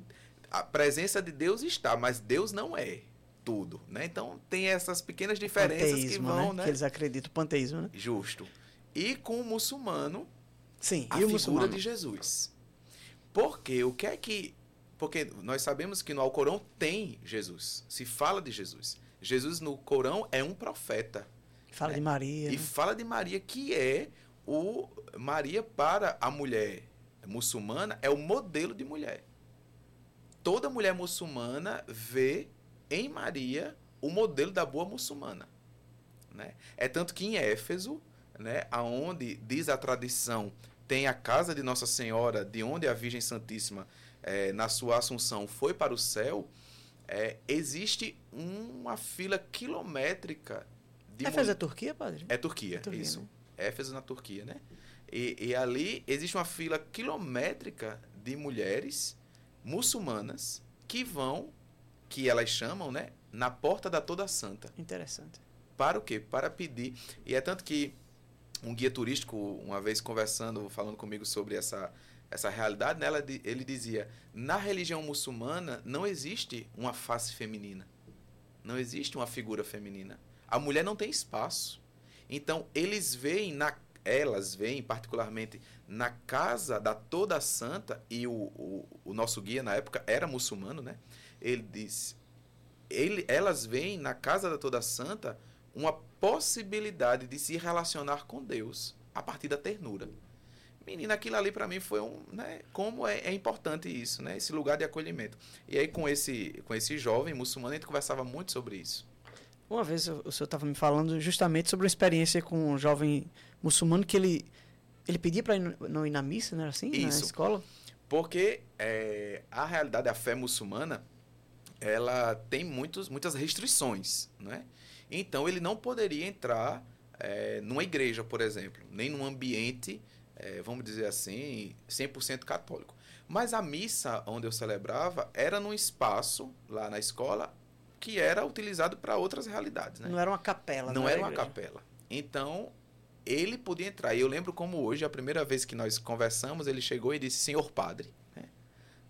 A presença de Deus está, mas Deus não é tudo, né? Então tem essas pequenas diferenças panteísmo, que vão, né? né? Que eles acreditam panteísmo, né? Justo. E com o muçulmano, sim, a figura muçulmano? de Jesus. Porque o que é que porque nós sabemos que no Alcorão tem Jesus, se fala de Jesus. Jesus no Corão é um profeta. Fala né? de Maria. E né? fala de Maria que é o Maria para a mulher muçulmana é o modelo de mulher. Toda mulher muçulmana vê em Maria o modelo da boa muçulmana. Né? É tanto que em Éfeso, né, aonde diz a tradição, tem a casa de Nossa Senhora, de onde a Virgem Santíssima, é, na sua assunção, foi para o céu, é, existe uma fila quilométrica de Éfeso mul- é Turquia, padre? É Turquia, É Turquia, isso. né? Éfeso na Turquia, né? E, e ali existe uma fila quilométrica de mulheres muçulmanas que vão, que elas chamam, né? Na porta da Toda Santa. Interessante. Para o quê? Para pedir. E é tanto que um guia turístico, uma vez conversando, falando comigo sobre essa, essa realidade, né, ela ele dizia: na religião muçulmana não existe uma face feminina. Não existe uma figura feminina. A mulher não tem espaço. Então, eles veem, na, elas veem particularmente na casa da Toda Santa, e o, o, o nosso guia na época era muçulmano, né? Ele disse: ele, elas veem na casa da Toda Santa uma possibilidade de se relacionar com Deus a partir da ternura. Menina, aquilo ali para mim foi um, né, como é, é importante isso, né, esse lugar de acolhimento. E aí com esse com esse jovem muçulmano a gente conversava muito sobre isso. Uma vez o, senhor estava me falando justamente sobre uma experiência com um jovem muçulmano que ele ele pedia para não ir na missa, não era assim? Na Isso. escola? Porque é, a realidade da fé muçulmana, ela tem muitos, muitas restrições, né? Então ele não poderia entrar é, numa igreja, por exemplo, nem num ambiente, é, vamos dizer assim, 100% católico. Mas a missa onde eu celebrava era num espaço lá na escola que era utilizado para outras realidades, né? Não era uma capela. Não era uma igreja. capela. Então, ele podia entrar. E eu lembro como hoje, a primeira vez que nós conversamos, ele chegou e disse, senhor padre, né?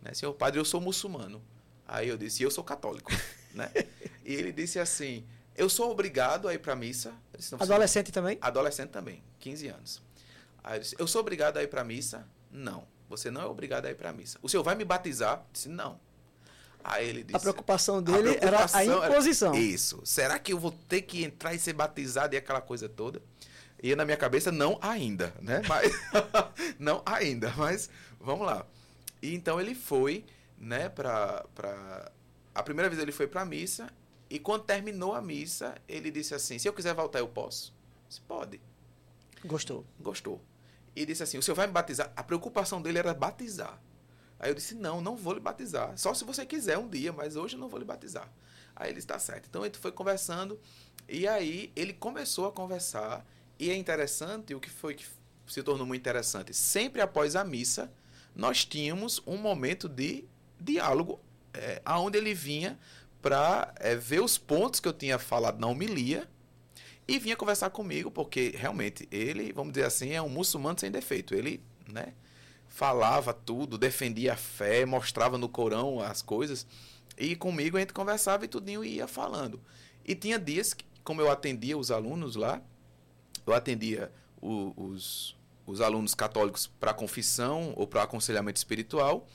Né, Senhor padre, eu sou muçulmano. Aí eu disse, eu sou católico, [LAUGHS] né? E ele disse assim, eu sou obrigado a ir para missa. Eu disse, "Não, você- Adolescente também? Adolescente também, 15 anos. Aí eu disse, eu sou obrigado a ir para missa? Não, você não é obrigado a ir para missa. O senhor vai me batizar? Eu disse, não. Aí ele disse, A preocupação a dele era a preocupação era- imposição. Isso. Será que eu vou ter que entrar e ser batizado e aquela coisa toda? E na minha cabeça, não ainda, né? Mas, [LAUGHS] não ainda, mas vamos lá. E então ele foi, né, pra, pra... A primeira vez ele foi pra missa e quando terminou a missa, ele disse assim, se eu quiser voltar, eu posso? Disse, pode. Gostou. Gostou. E disse assim, o senhor vai me batizar? A preocupação dele era batizar. Aí eu disse, não, não vou lhe batizar. Só se você quiser um dia, mas hoje eu não vou lhe batizar. Aí ele está certo. Então a gente foi conversando e aí ele começou a conversar e é interessante, o que foi que se tornou muito interessante, sempre após a missa, nós tínhamos um momento de diálogo, é, aonde ele vinha para ver os pontos que eu tinha falado na homilia e vinha conversar comigo, porque realmente ele, vamos dizer assim, é um muçulmano sem defeito. Ele, né, falava tudo, defendia a fé, mostrava no Corão as coisas. E comigo a gente conversava e tudinho ia falando. E tinha dias que, como eu atendia os alunos lá, eu atendia o- os, os alunos católicos para confissão ou para aconselhamento espiritual,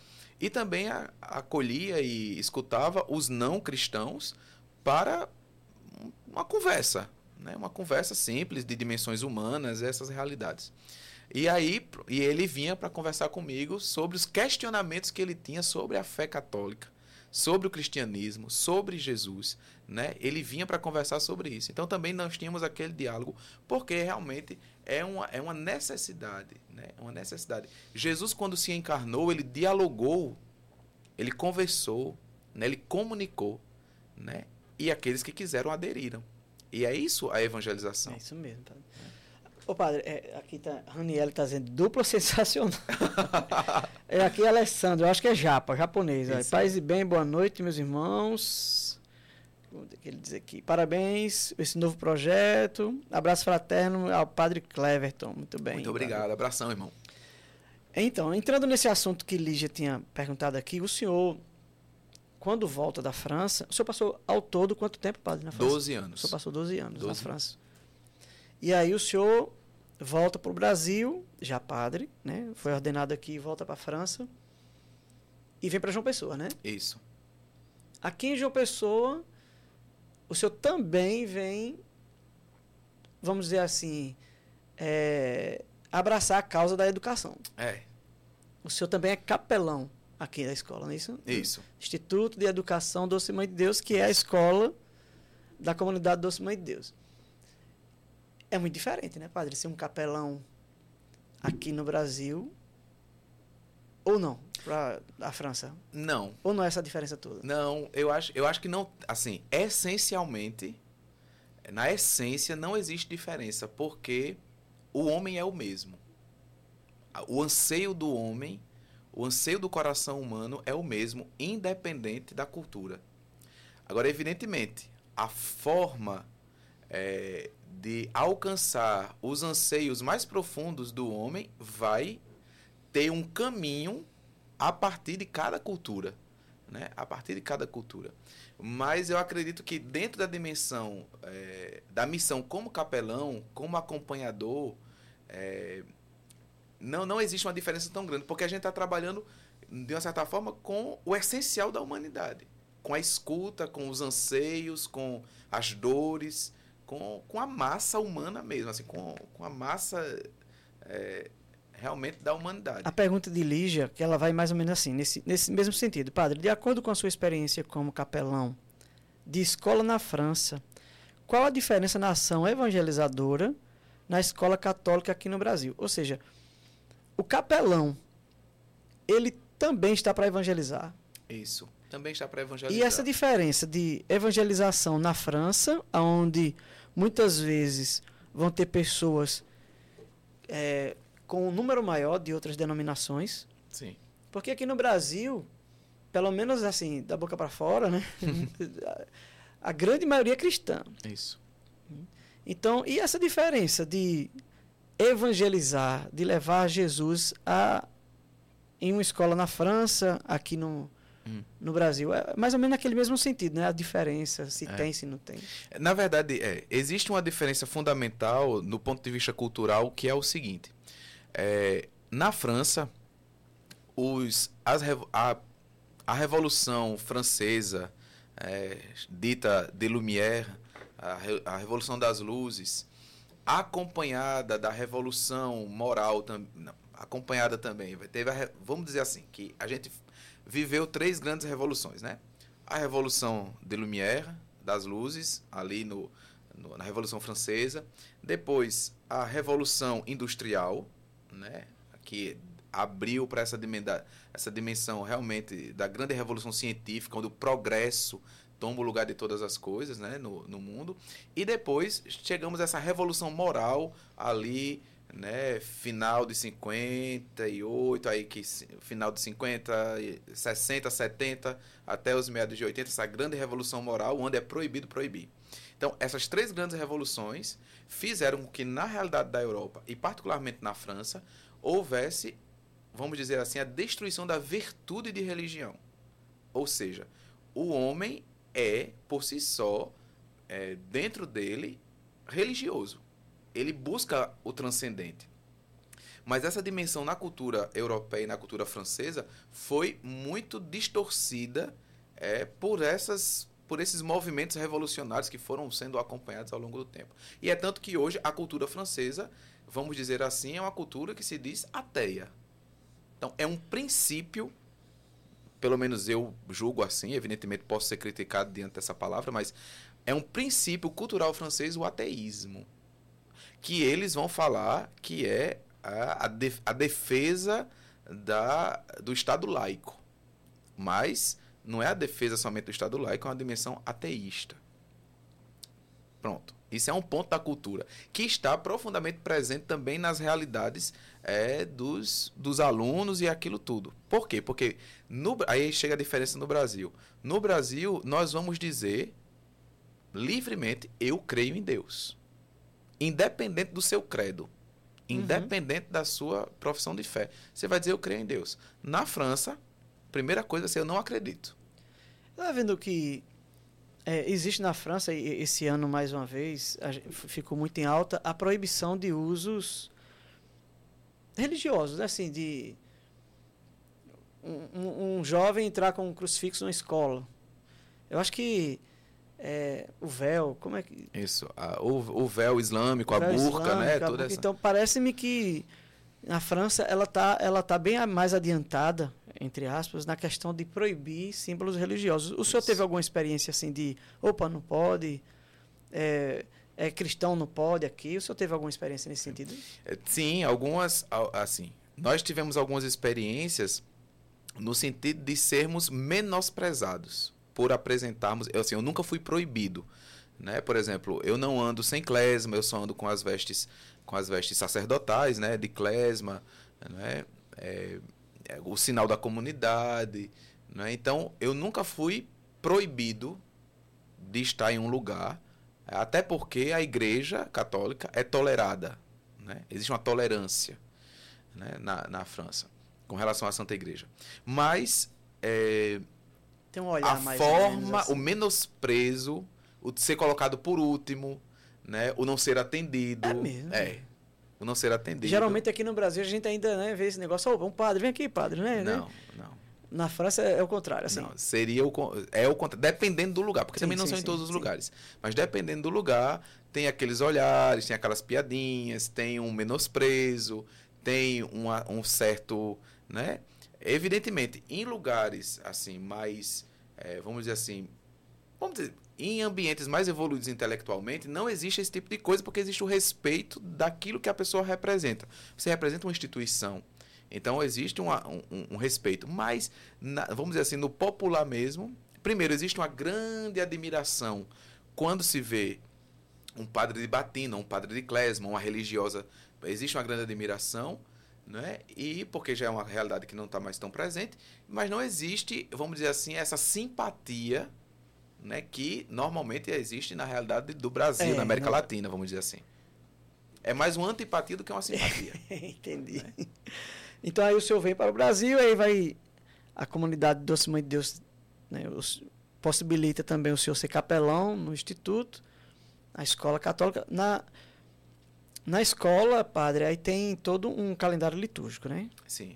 e também acolhia e escutava os não cristãos para um- uma conversa, né? uma conversa simples de dimensões humanas, essas realidades. E aí e ele vinha para conversar comigo sobre os questionamentos que ele tinha sobre a fé católica, sobre o cristianismo, sobre Jesus, né? Ele vinha para conversar sobre isso. Então também nós tínhamos aquele diálogo, porque realmente é uma, é uma necessidade, né? É uma necessidade. Jesus quando se encarnou, ele dialogou, ele conversou, né? Ele comunicou, né? E aqueles que quiseram aderiram. E é isso a evangelização. É isso mesmo, padre. Ô, padre, é, aqui tá, Raniel tá dizendo dupla [LAUGHS] sensacional. é aqui Alessandro, eu acho que é japa, japonês. Paz e bem, boa noite, meus irmãos. O que ele diz aqui? Parabéns, esse novo projeto. Abraço fraterno ao padre Cleverton. Muito bem. Muito padre. obrigado. Abração, irmão. Então, entrando nesse assunto que Lígia tinha perguntado aqui, o senhor, quando volta da França, o senhor passou ao todo quanto tempo, padre, na França? 12 O anos. senhor passou 12 anos na 12 França. E aí o senhor volta para o Brasil, já padre, né? Foi ordenado aqui, volta para a França e vem para João Pessoa, né? Isso. Aqui em João Pessoa, o senhor também vem, vamos dizer assim, é, abraçar a causa da educação. É, O senhor também é capelão aqui da escola, não é isso? isso. Instituto de Educação Doce Mãe de Deus, que é a escola da comunidade Doce Mãe de Deus. É muito diferente, né, padre? Ser um capelão aqui no Brasil ou não, para a França. Não, Ou não é essa diferença toda? não, eu acho, eu acho que não, assim, essencialmente na essência não existe diferença, porque o homem é o mesmo. O anseio do homem, o anseio do coração humano é o mesmo, independente da cultura. Agora, evidentemente, a forma é, de alcançar os anseios mais profundos do homem vai ter um caminho a partir de cada cultura. Né? A partir de cada cultura. Mas eu acredito que dentro da dimensão é, da missão como capelão, como acompanhador, é, não, não existe uma diferença tão grande, porque a gente está trabalhando, de uma certa forma, com o essencial da humanidade. Com a escuta, com os anseios, com as dores, com, com a massa humana mesmo, assim, com, com a massa é, realmente da humanidade. A pergunta de Lígia, que ela vai mais ou menos assim, nesse, nesse mesmo sentido. Padre, de acordo com a sua experiência como capelão de escola na França, qual a diferença na ação evangelizadora na escola católica aqui no Brasil? Ou seja, o capelão, ele também está para evangelizar. Isso, também está para evangelizar. E essa diferença de evangelização na França, onde muitas vezes vão ter pessoas é, com um número maior de outras denominações. Sim. Porque aqui no Brasil, pelo menos assim, da boca para fora, né? [LAUGHS] a grande maioria é cristã. Isso. Então, e essa diferença de evangelizar, de levar Jesus a em uma escola na França, aqui no, hum. no Brasil. É mais ou menos naquele mesmo sentido, né? A diferença, se é. tem, se não tem. Na verdade, é, existe uma diferença fundamental no ponto de vista cultural, que é o seguinte. É, na França, os, as, a, a Revolução Francesa, é, dita de Lumière, a, a Revolução das Luzes, acompanhada da revolução moral, não, acompanhada também. Teve a, vamos dizer assim, que a gente viveu três grandes revoluções, né? A Revolução de Lumière, das luzes, ali no, no, na Revolução Francesa. Depois, a Revolução Industrial, né? Que abriu para essa, essa dimensão realmente da grande revolução científica, onde o progresso toma o lugar de todas as coisas né, no, no mundo. E depois chegamos a essa revolução moral ali, né, final de 58, aí que final de 50, 60, 70, até os meados de 80, essa grande revolução moral, onde é proibido proibir. Então, essas três grandes revoluções fizeram com que, na realidade da Europa, e particularmente na França, houvesse, vamos dizer assim, a destruição da virtude de religião. Ou seja, o homem é, por si só, é, dentro dele, religioso. Ele busca o transcendente. Mas essa dimensão na cultura europeia e na cultura francesa foi muito distorcida é, por essas por esses movimentos revolucionários que foram sendo acompanhados ao longo do tempo. E é tanto que hoje a cultura francesa, vamos dizer assim, é uma cultura que se diz ateia. Então, é um princípio pelo menos eu julgo assim, evidentemente posso ser criticado diante dessa palavra, mas é um princípio cultural francês o ateísmo. Que eles vão falar que é a, a defesa da, do Estado laico. Mas não é a defesa somente do Estado laico, é uma dimensão ateísta. Pronto. Isso é um ponto da cultura que está profundamente presente também nas realidades é, dos, dos alunos e aquilo tudo. Por quê? Porque no, aí chega a diferença no Brasil. No Brasil, nós vamos dizer livremente: eu creio em Deus. Independente do seu credo. Independente uhum. da sua profissão de fé. Você vai dizer: eu creio em Deus. Na França, primeira coisa assim, eu não acredito. Está vendo que é, existe na França, esse ano mais uma vez, ficou muito em alta, a proibição de usos religiosos, né? assim, de um, um, jovem entrar com um crucifixo na escola. Eu acho que é, o véu, como é que... Isso, a, o, o, véu islâmico, o véu a burca, né? A Essa... Então, parece-me que na França ela está ela tá bem mais adiantada entre aspas, na questão de proibir símbolos religiosos. O Isso. senhor teve alguma experiência assim de, opa, não pode, é, é, cristão não pode aqui? O senhor teve alguma experiência nesse sentido? É, sim, algumas, assim, nós tivemos algumas experiências no sentido de sermos menosprezados por apresentarmos, eu, assim, eu nunca fui proibido, Né? Por exemplo, eu não ando sem clesma, eu só ando com as vestes com as vestes sacerdotais, né, de clesma, né, é, o sinal da comunidade, né? Então, eu nunca fui proibido de estar em um lugar, até porque a Igreja Católica é tolerada, né? Existe uma tolerância, né, na, na França com relação à Santa Igreja, mas é, tem um olhar a mais forma, assim. o menosprezo, o de ser colocado por último, né? O não ser atendido. É mesmo? É. O não ser atendido. Geralmente aqui no Brasil a gente ainda né, vê esse negócio, oh, um padre, vem aqui, padre, né? Não, né? não. Na França é, é o contrário, assim. Não, seria o é o contrário, dependendo do lugar, porque Sim, também não sim, são em sim, todos os lugares. Mas dependendo do lugar, tem aqueles olhares, tem aquelas piadinhas, tem um menosprezo, tem uma, um certo, né? Evidentemente, em lugares assim mais, eh, vamos dizer assim, vamos dizer, em ambientes mais evoluídos intelectualmente, não existe esse tipo de coisa porque existe o respeito daquilo que a pessoa representa. Você representa uma instituição. Então existe uma- um, um- respeito. Mas, na- vamos dizer assim, no popular mesmo, primeiro, existe uma grande admiração quando se vê um padre de batina, um padre de klezma, uma religiosa. Existe uma grande admiração, né? e porque já é uma realidade que não está mais tão presente, mas não existe, vamos dizer assim, essa simpatia né, que normalmente existe na realidade do Brasil, É, na América não- Latina, vamos dizer assim. É mais uma antipatia do que uma simpatia. [LAUGHS] Entendi. Então aí o senhor vem para o Brasil, aí vai a comunidade Doce Mãe de Deus né, os- possibilita também o senhor ser capelão no instituto, na escola católica. Na, na escola, padre, aí tem todo um calendário litúrgico, né? Sim.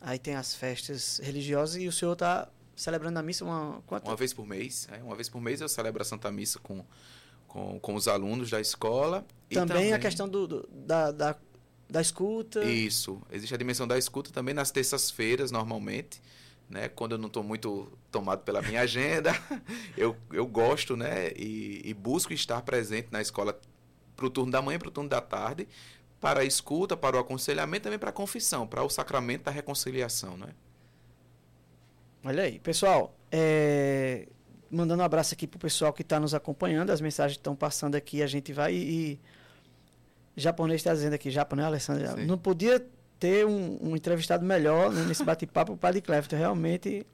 Aí tem as festas religiosas e o senhor está celebrando a missa uma, quanto? Uma vez por mês. é, uma vez por mês eu celebro a Santa Missa com, com, com os alunos da escola. e também, a questão do, do- da, da, da escuta. Isso. Existe a dimensão da escuta também nas terças-feiras, normalmente. Né? Quando eu não estou muito tomado pela minha agenda, [LAUGHS] eu, eu gosto né? e, e busco estar presente na escola para o turno da manhã e para o turno da tarde, para a escuta, para o aconselhamento, também para a confissão, para o sacramento da reconciliação. Né? Olha aí, pessoal, é, mandando um abraço aqui pro pessoal que está nos acompanhando, as mensagens estão passando aqui, a gente vai e, japonês está dizendo aqui, japonês, Alessandro, Sim. não podia ter um, um entrevistado melhor né, nesse bate-papo, o Padre Cleverton, realmente,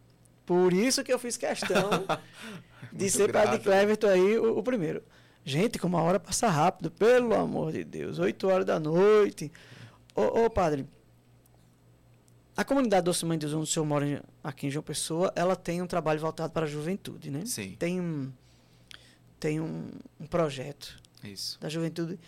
por isso que eu fiz questão [LAUGHS] de ser Padre grato. Cleverton aí o, o primeiro. Gente, como a hora passa rápido, pelo amor de Deus, 8 horas da noite. Ô, ô padre, a comunidade Doce Mãe de Deus, onde o senhor mora aqui em João Pessoa, ela tem um trabalho voltado para a juventude, né? Sim, Tem um, tem um, um projeto isso. da juventude.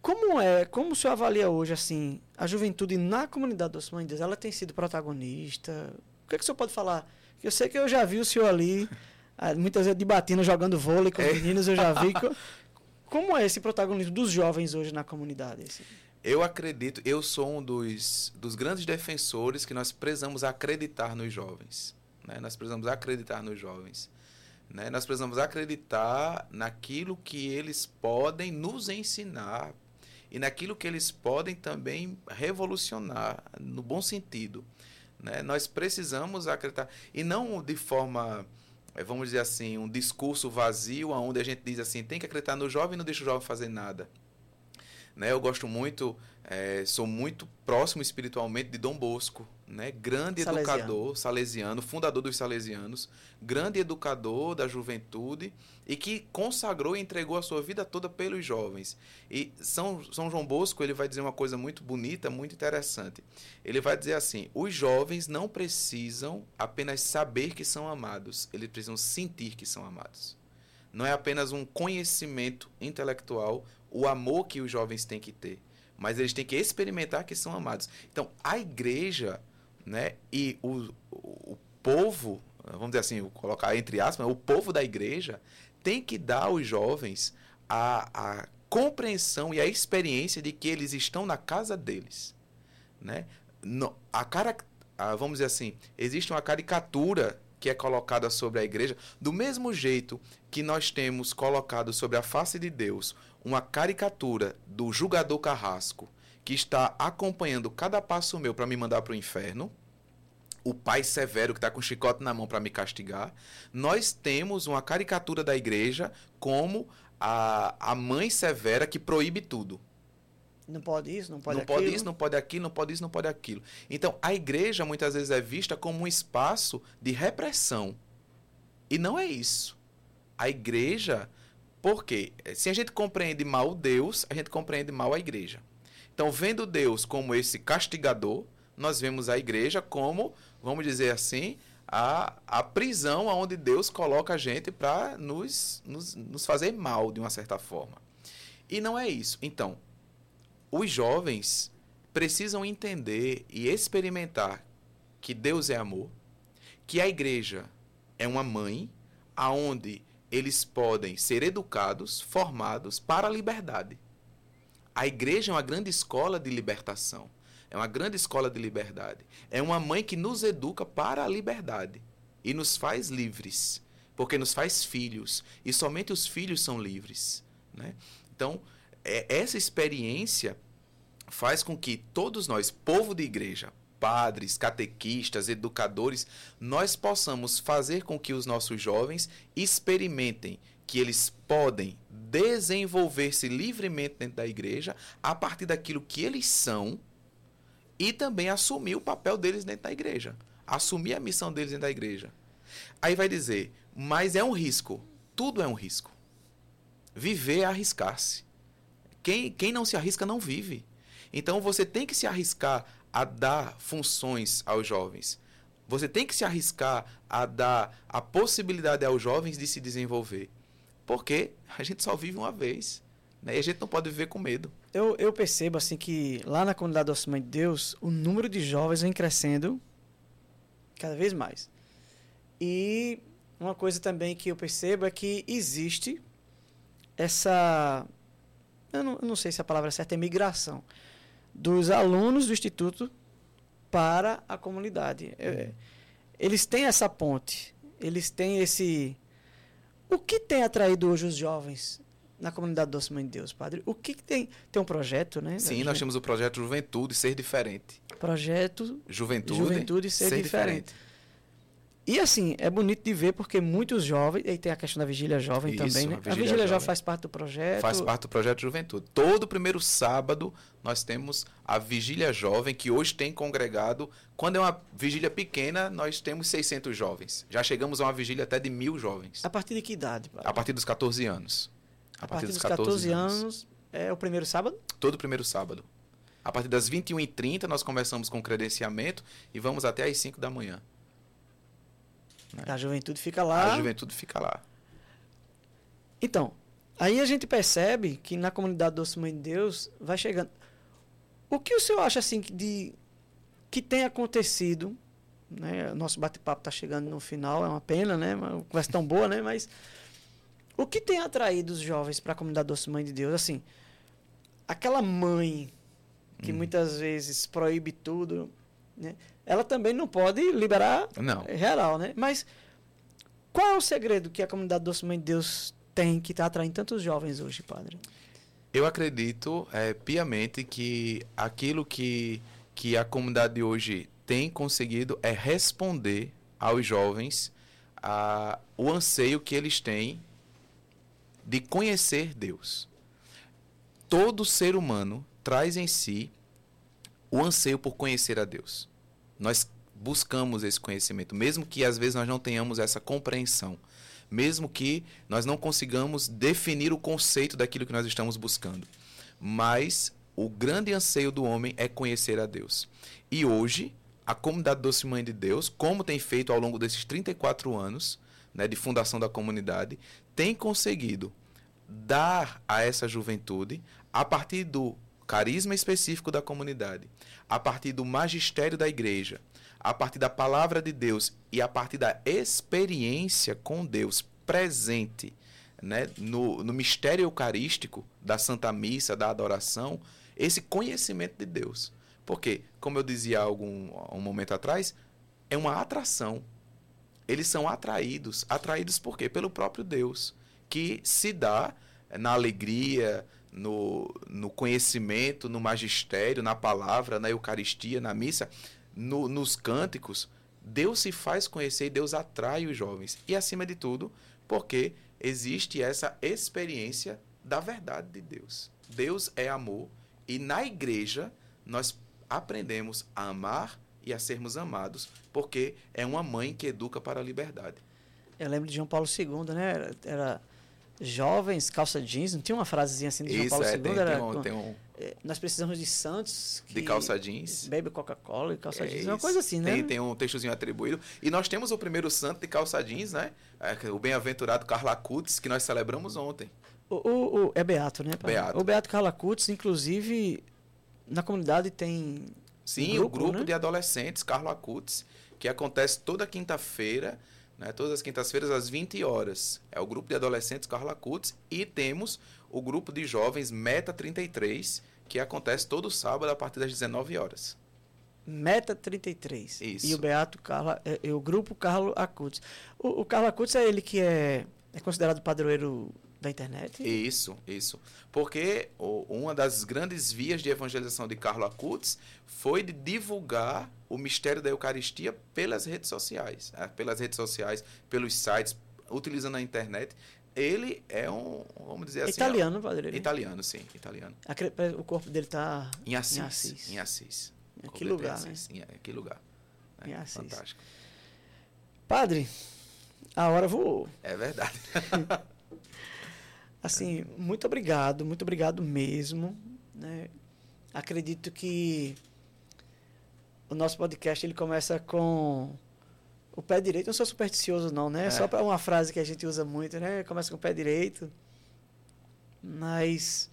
Como é, como o senhor avalia hoje, assim, a juventude na comunidade Doce Mãe de Deus, ela tem sido protagonista? O que, é que o senhor pode falar? Eu sei que eu já vi o senhor ali, [LAUGHS] ah, muitas vezes debatendo, jogando vôlei com os É. meninos, eu já vi. [LAUGHS] Co- Como é esse protagonismo dos jovens hoje na comunidade? assim? Eu acredito, eu sou um dos, dos grandes defensores que nós precisamos acreditar nos jovens. Né? Nós precisamos acreditar nos jovens. Né? Nós precisamos acreditar naquilo que eles podem nos ensinar e naquilo que eles podem também revolucionar, no bom sentido. Né? Nós precisamos acreditar. E não de forma, eh, vamos dizer assim, um discurso vazio, onde a gente diz assim: tem que acreditar no jovem e não deixa o jovem fazer nada. Né? Eu gosto muito, eh, sou muito próximo espiritualmente de Dom Bosco, né? grande Salesiano. educador salesiano, fundador dos salesianos, grande educador da juventude e que consagrou e entregou a sua vida toda pelos jovens. E São, São João Bosco ele vai dizer uma coisa muito bonita, muito interessante. Ele vai dizer assim: os jovens não precisam apenas saber que são amados, eles precisam sentir que são amados. Não é apenas um conhecimento intelectual, o amor que os jovens têm que ter, mas eles têm que experimentar que são amados. Então, a igreja, né, e o, o, povo, vamos dizer assim, colocar entre aspas, o povo da igreja tem que dar aos jovens a, a compreensão e a experiência de que eles estão na casa deles, né? No, a cara, a, vamos dizer assim, existe uma caricatura que é colocada sobre a igreja, do mesmo jeito que nós temos colocado sobre a face de Deus uma caricatura do julgador carrasco que está acompanhando cada passo meu para me mandar para o inferno. o pai severo que está com o chicote na mão para me castigar. Nós temos uma caricatura da igreja como a, a mãe severa que proíbe tudo. Não pode isso, não pode não aquilo. pode isso, não pode aquilo, não pode isso, não pode aquilo. Então, a igreja muitas vezes é vista como um espaço de repressão. E não é isso. A igreja, porque se a gente compreende mal Deus, a gente compreende mal a igreja. Então, vendo Deus como esse castigador, nós vemos a igreja como, vamos dizer assim, a, a prisão onde Deus coloca a gente para nos, nos, nos fazer mal, de uma certa forma. E não é isso. Então, os jovens precisam entender e experimentar que Deus é amor, que a igreja é uma mãe aonde eles podem ser educados, formados para a liberdade. A igreja é uma grande escola de libertação. É uma grande escola de liberdade. É uma mãe que nos educa para a liberdade e nos faz livres, porque nos faz filhos e somente os filhos são livres, né? Então, é, essa experiência faz com que todos nós, povo de igreja, padres, catequistas, educadores, nós possamos fazer com que os nossos jovens experimentem que eles podem desenvolver-se livremente dentro da igreja a partir daquilo que eles são e também assumir o papel deles dentro da igreja, assumir a missão deles dentro da igreja. Aí vai dizer, mas é um risco. Tudo é um risco. Viver é arriscar-se. Quem, quem não se arrisca não vive. Então você tem que se arriscar a dar funções aos jovens. Você tem que se arriscar a dar a possibilidade aos jovens de se desenvolver. Porque a gente só vive uma vez. Né? E a gente não pode viver com medo. Eu, eu percebo assim que lá na comunidade do Acima de Deus, o número de jovens vem crescendo cada vez mais. E uma coisa também que eu percebo é que existe essa. Eu não, eu não sei se a palavra certa é migração dos alunos do Instituto para a comunidade. É, eles têm essa ponte, eles têm esse. O que tem atraído hoje os jovens na comunidade Doce Mãe de Deus, padre? O que, que tem? Tem um projeto, né? Sim, nós temos o projeto Juventude Ser Diferente. Projeto Juventude, Juventude Ser, ser diferente. diferente. E assim, é bonito de ver porque muitos jovens, e tem a questão da vigília jovem Isso, também, né? A vigília, a vigília jovem faz parte do projeto. Faz parte do projeto Juventude. Todo primeiro sábado nós temos a vigília jovem, que hoje tem congregado. Quando é uma vigília pequena, nós temos 600 jovens. Já chegamos a uma vigília até de mil jovens. A partir de que idade? Padre? A partir dos 14 anos. A, a partir, dos 14, 14 anos, anos, é o primeiro sábado? Todo primeiro sábado. A partir das 21h30 nós começamos com credenciamento e vamos até às 5 da manhã. Né? A juventude fica lá. A juventude fica lá. Então, aí a gente percebe que na comunidade Doce Mãe de Deus vai chegando. O que o senhor acha assim de que tem acontecido? Né? Nosso bate-papo está chegando no final, é uma pena, né? Uma conversa tão boa, né? Mas o que tem atraído os jovens para a comunidade Doce Mãe de Deus? Assim, aquela mãe que hum. muitas vezes proíbe tudo, né? Ela também não pode liberar não. geral, né? Mas qual é o segredo que a comunidade Doce Mãe de Deus tem que está atraindo tantos jovens hoje, padre? Eu acredito é, piamente que aquilo que, que a comunidade hoje tem conseguido é responder aos jovens a, o anseio que eles têm de conhecer Deus. Todo ser humano traz em si o anseio por conhecer a Deus. Nós buscamos esse conhecimento, mesmo que às vezes nós não tenhamos essa compreensão, mesmo que nós não consigamos definir o conceito daquilo que nós estamos buscando. Mas o grande anseio do homem é conhecer a Deus. E hoje, a comunidade Doce Mãe de Deus, como tem feito ao longo desses 34 anos né, de fundação da comunidade, tem conseguido dar a essa juventude, a partir do carisma específico da comunidade, a partir do magistério da igreja, a partir da palavra de Deus e a partir da experiência com Deus presente né, no, no mistério eucarístico da Santa Missa, da adoração, esse conhecimento de Deus. Porque, como eu dizia algum um momento atrás, é uma atração. Eles são atraídos. Atraídos por quê? Pelo próprio Deus, que se dá na alegria, no, no conhecimento, no magistério, na palavra, na Eucaristia, na missa, no, nos cânticos, Deus se faz conhecer e Deus atrai os jovens. E acima de tudo, porque existe essa experiência da verdade de Deus. Deus é amor e na igreja nós aprendemos a amar e a sermos amados, porque é uma mãe que educa para a liberdade. Eu lembro de João Paulo II, né? Era, era jovens, calça jeans, não tinha uma frasezinha assim de João Isso, Paulo é, II? tem, era tem um, tem um é, nós precisamos de santos de calça jeans. bebe Coca-Cola e calça É jeans, uma isso. coisa assim, né? Tem, tem um textozinho atribuído. E nós temos o primeiro santo de calça jeans, né? É, o bem-aventurado Carla Cutes, que nós celebramos ontem. O, o- o- é Beato, né? Beato. O Beato Carla Cutz, inclusive, na comunidade tem Sim, Um o grupo, grupo né? de adolescentes Carla Cutes, que acontece toda quinta-feira, né? Todas as quintas-feiras às 20 horas. É o grupo de adolescentes Carla Cutes e temos o grupo de jovens Meta 33, que acontece todo sábado a partir das 19 horas. Meta 33. Isso. E o Beato Carla, é, é o grupo Carlo Acutz. O, o Carlo Acutz é ele que é, é considerado padroeiro da internet? Isso, isso. Porque uma das grandes vias de evangelização de Carlo Acutis foi de divulgar o mistério da Eucaristia pelas redes sociais. né? Pelas redes sociais, pelos sites, utilizando a internet. Ele é um, vamos dizer assim... italiano, padroeiro. é- Italiano, sim, italiano. O corpo dele está Em Assis. Em Assis. Em Assis. Em que em lugar, né? Assis. Em, em que lugar. Em É, Assis. fantástico. Padre, a hora voou. É verdade. [LAUGHS] Assim, muito obrigado, muito obrigado mesmo. Né? Acredito que o nosso podcast ele começa com o pé direito. Eu não sou supersticioso, não, né? É. Só para uma frase que a gente usa muito, né? Começa com o pé direito. Mas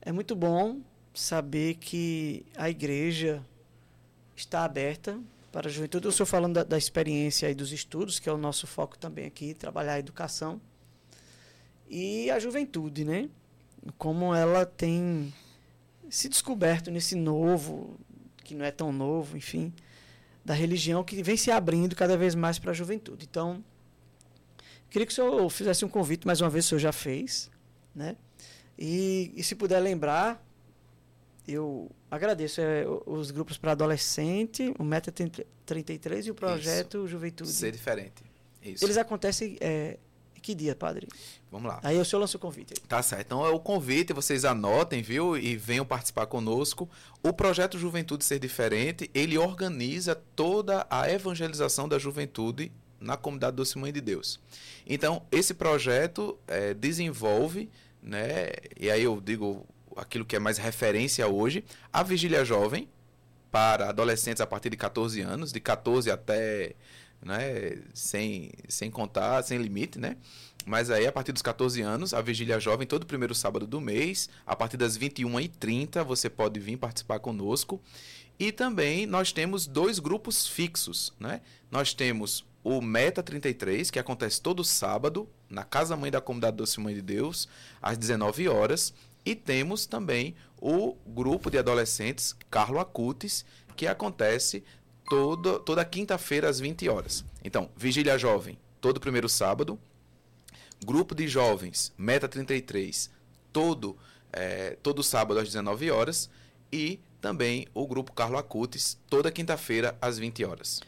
é muito bom saber que a igreja está aberta para a juventude. Eu estou falando da, da experiência e dos estudos, que é o nosso foco também aqui, trabalhar a educação. E a juventude, né? Como ela tem se descoberto nesse novo, que não é tão novo, enfim, da religião que vem se abrindo cada vez mais para a juventude. Então, queria que o senhor fizesse um convite, mais uma vez o senhor já fez, né? E, e se puder lembrar, eu agradeço é, os grupos para adolescente, o Meta 33 e o projeto Juventude. Ser diferente. Isso. Eles acontecem é, que dia, padre? Vamos lá. Aí o senhor lança o convite. aí. Tá certo. Então é o convite, vocês anotem, viu? E venham participar conosco. O projeto Juventude Ser Diferente, ele organiza toda a evangelização da juventude na comunidade do Mãe de Deus. Então, esse projeto eh, desenvolve, né? E aí eu digo aquilo que é mais referência hoje, a vigília jovem para adolescentes a partir de 14 anos, de 14 até, né, sem, sem contar, sem limite, né? Mas aí, a partir dos 14 anos, a Vigília Jovem, todo primeiro sábado do mês, a partir das 21h30, você pode vir participar conosco. E também nós temos dois grupos fixos, né? Nós temos o Meta 33, que acontece todo sábado, na Casa Mãe da Comunidade Doce Mãe de Deus, às 19 horas. E temos também o grupo de adolescentes Carlo Acutis, que acontece toda, toda quinta-feira às 20 horas. Então, Vigília Jovem, todo primeiro sábado, grupo de jovens, Meta 33, todo, eh, todo sábado às 19 horas. E também o grupo Carlo Acutis, toda quinta-feira às 20 horas.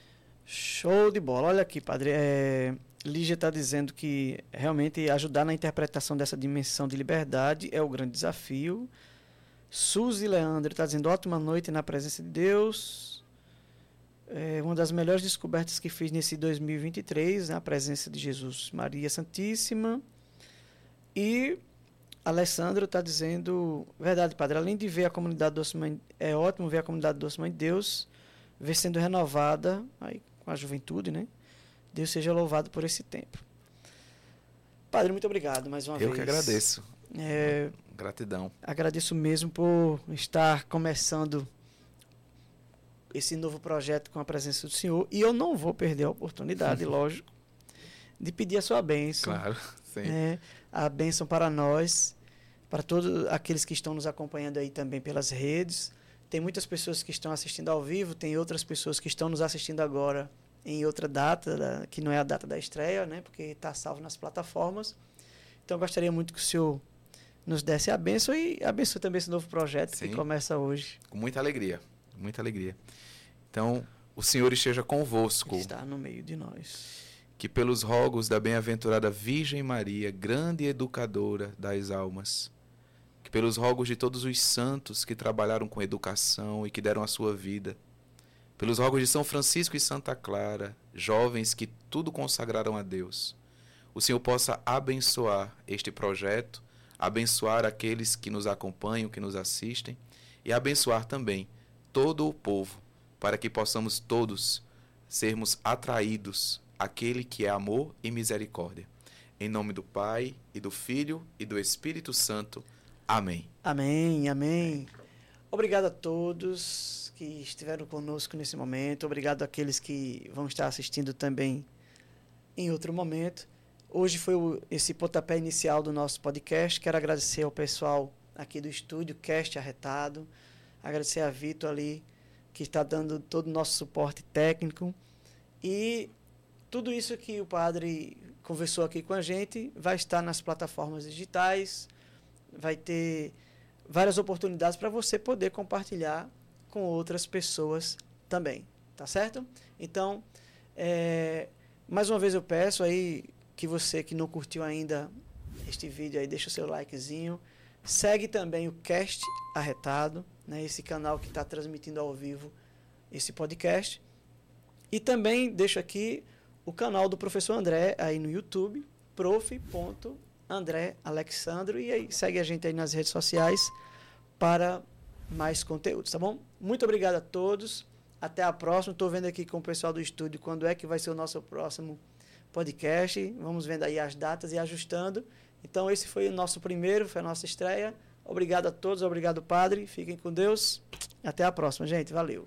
Show de bola. Olha aqui, padre. É, Lígia está dizendo que realmente ajudar na interpretação dessa dimensão de liberdade é o grande desafio. Suzy Leandro está dizendo ótima noite na presença de Deus. É uma das melhores descobertas que fiz nesse 2023, a presença de Jesus Maria Santíssima. E Alessandro está dizendo, verdade, padre, além de ver a comunidade Doce Mãe, é ótimo ver a comunidade Doce Mãe de Deus, ver sendo renovada aí, com a juventude, né? Deus seja louvado por esse tempo. Padre, muito obrigado mais uma Eu vez. que agradeço. É, Gratidão. agradeço mesmo por estar começando esse novo projeto com a presença do Senhor. E eu não vou perder a oportunidade, [LAUGHS] lógico, de pedir a sua bênção. Claro, sim. né? A bênção para nós, para todos aqueles que estão nos acompanhando aí também pelas redes. Tem muitas pessoas que estão assistindo ao vivo, tem outras pessoas que estão nos assistindo agora em outra data, da- que não é a data da estreia, né? porque está salvo nas plataformas. Então, eu gostaria muito que o senhor nos desse a bênção e abençoe também esse novo projeto Sim. que começa hoje. Com muita alegria. Muita alegria. Então, O Senhor esteja convosco. Está no meio de nós. Que pelos rogos da bem-aventurada Virgem Maria, grande educadora das almas, que pelos rogos de todos os santos que trabalharam com educação e que deram a sua vida, pelos rogos de São Francisco e Santa Clara, jovens que tudo consagraram a Deus, o Senhor possa abençoar este projeto, abençoar aqueles que nos acompanham, que nos assistem e abençoar também todo o povo, para que possamos todos sermos atraídos àquele que é amor e misericórdia. Em nome do Pai, e do Filho, e do Espírito Santo. Amém. Amém, amém. Obrigado a todos que estiveram conosco nesse momento. Obrigado àqueles que vão estar assistindo também em outro momento. Hoje foi o, esse pontapé inicial do nosso podcast. Quero agradecer ao pessoal aqui do estúdio, Cast Arretado. Agradecer a Vitor ali, que está dando todo o nosso suporte técnico. E tudo isso que o padre conversou aqui com a gente vai estar nas plataformas digitais, vai ter várias oportunidades para você poder compartilhar com outras pessoas também, tá certo? Então, é, mais uma vez eu peço aí que você que não curtiu ainda este vídeo aí, deixa o seu likezinho, segue também o Cast Arretado, né, esse canal que está transmitindo ao vivo esse podcast, e também deixo aqui o canal do professor André aí no YouTube, prof.andré Alexandro, e aí segue a gente aí nas redes sociais para mais conteúdos, tá bom? Muito obrigado a todos. Até a próxima. Estou vendo aqui com o pessoal do estúdio quando é que vai ser o nosso próximo podcast. Vamos vendo aí as datas e ajustando. Então, esse foi o nosso primeiro, foi a nossa estreia. Obrigado a todos, obrigado, Padre. Fiquem com Deus. Até a próxima, gente. Valeu.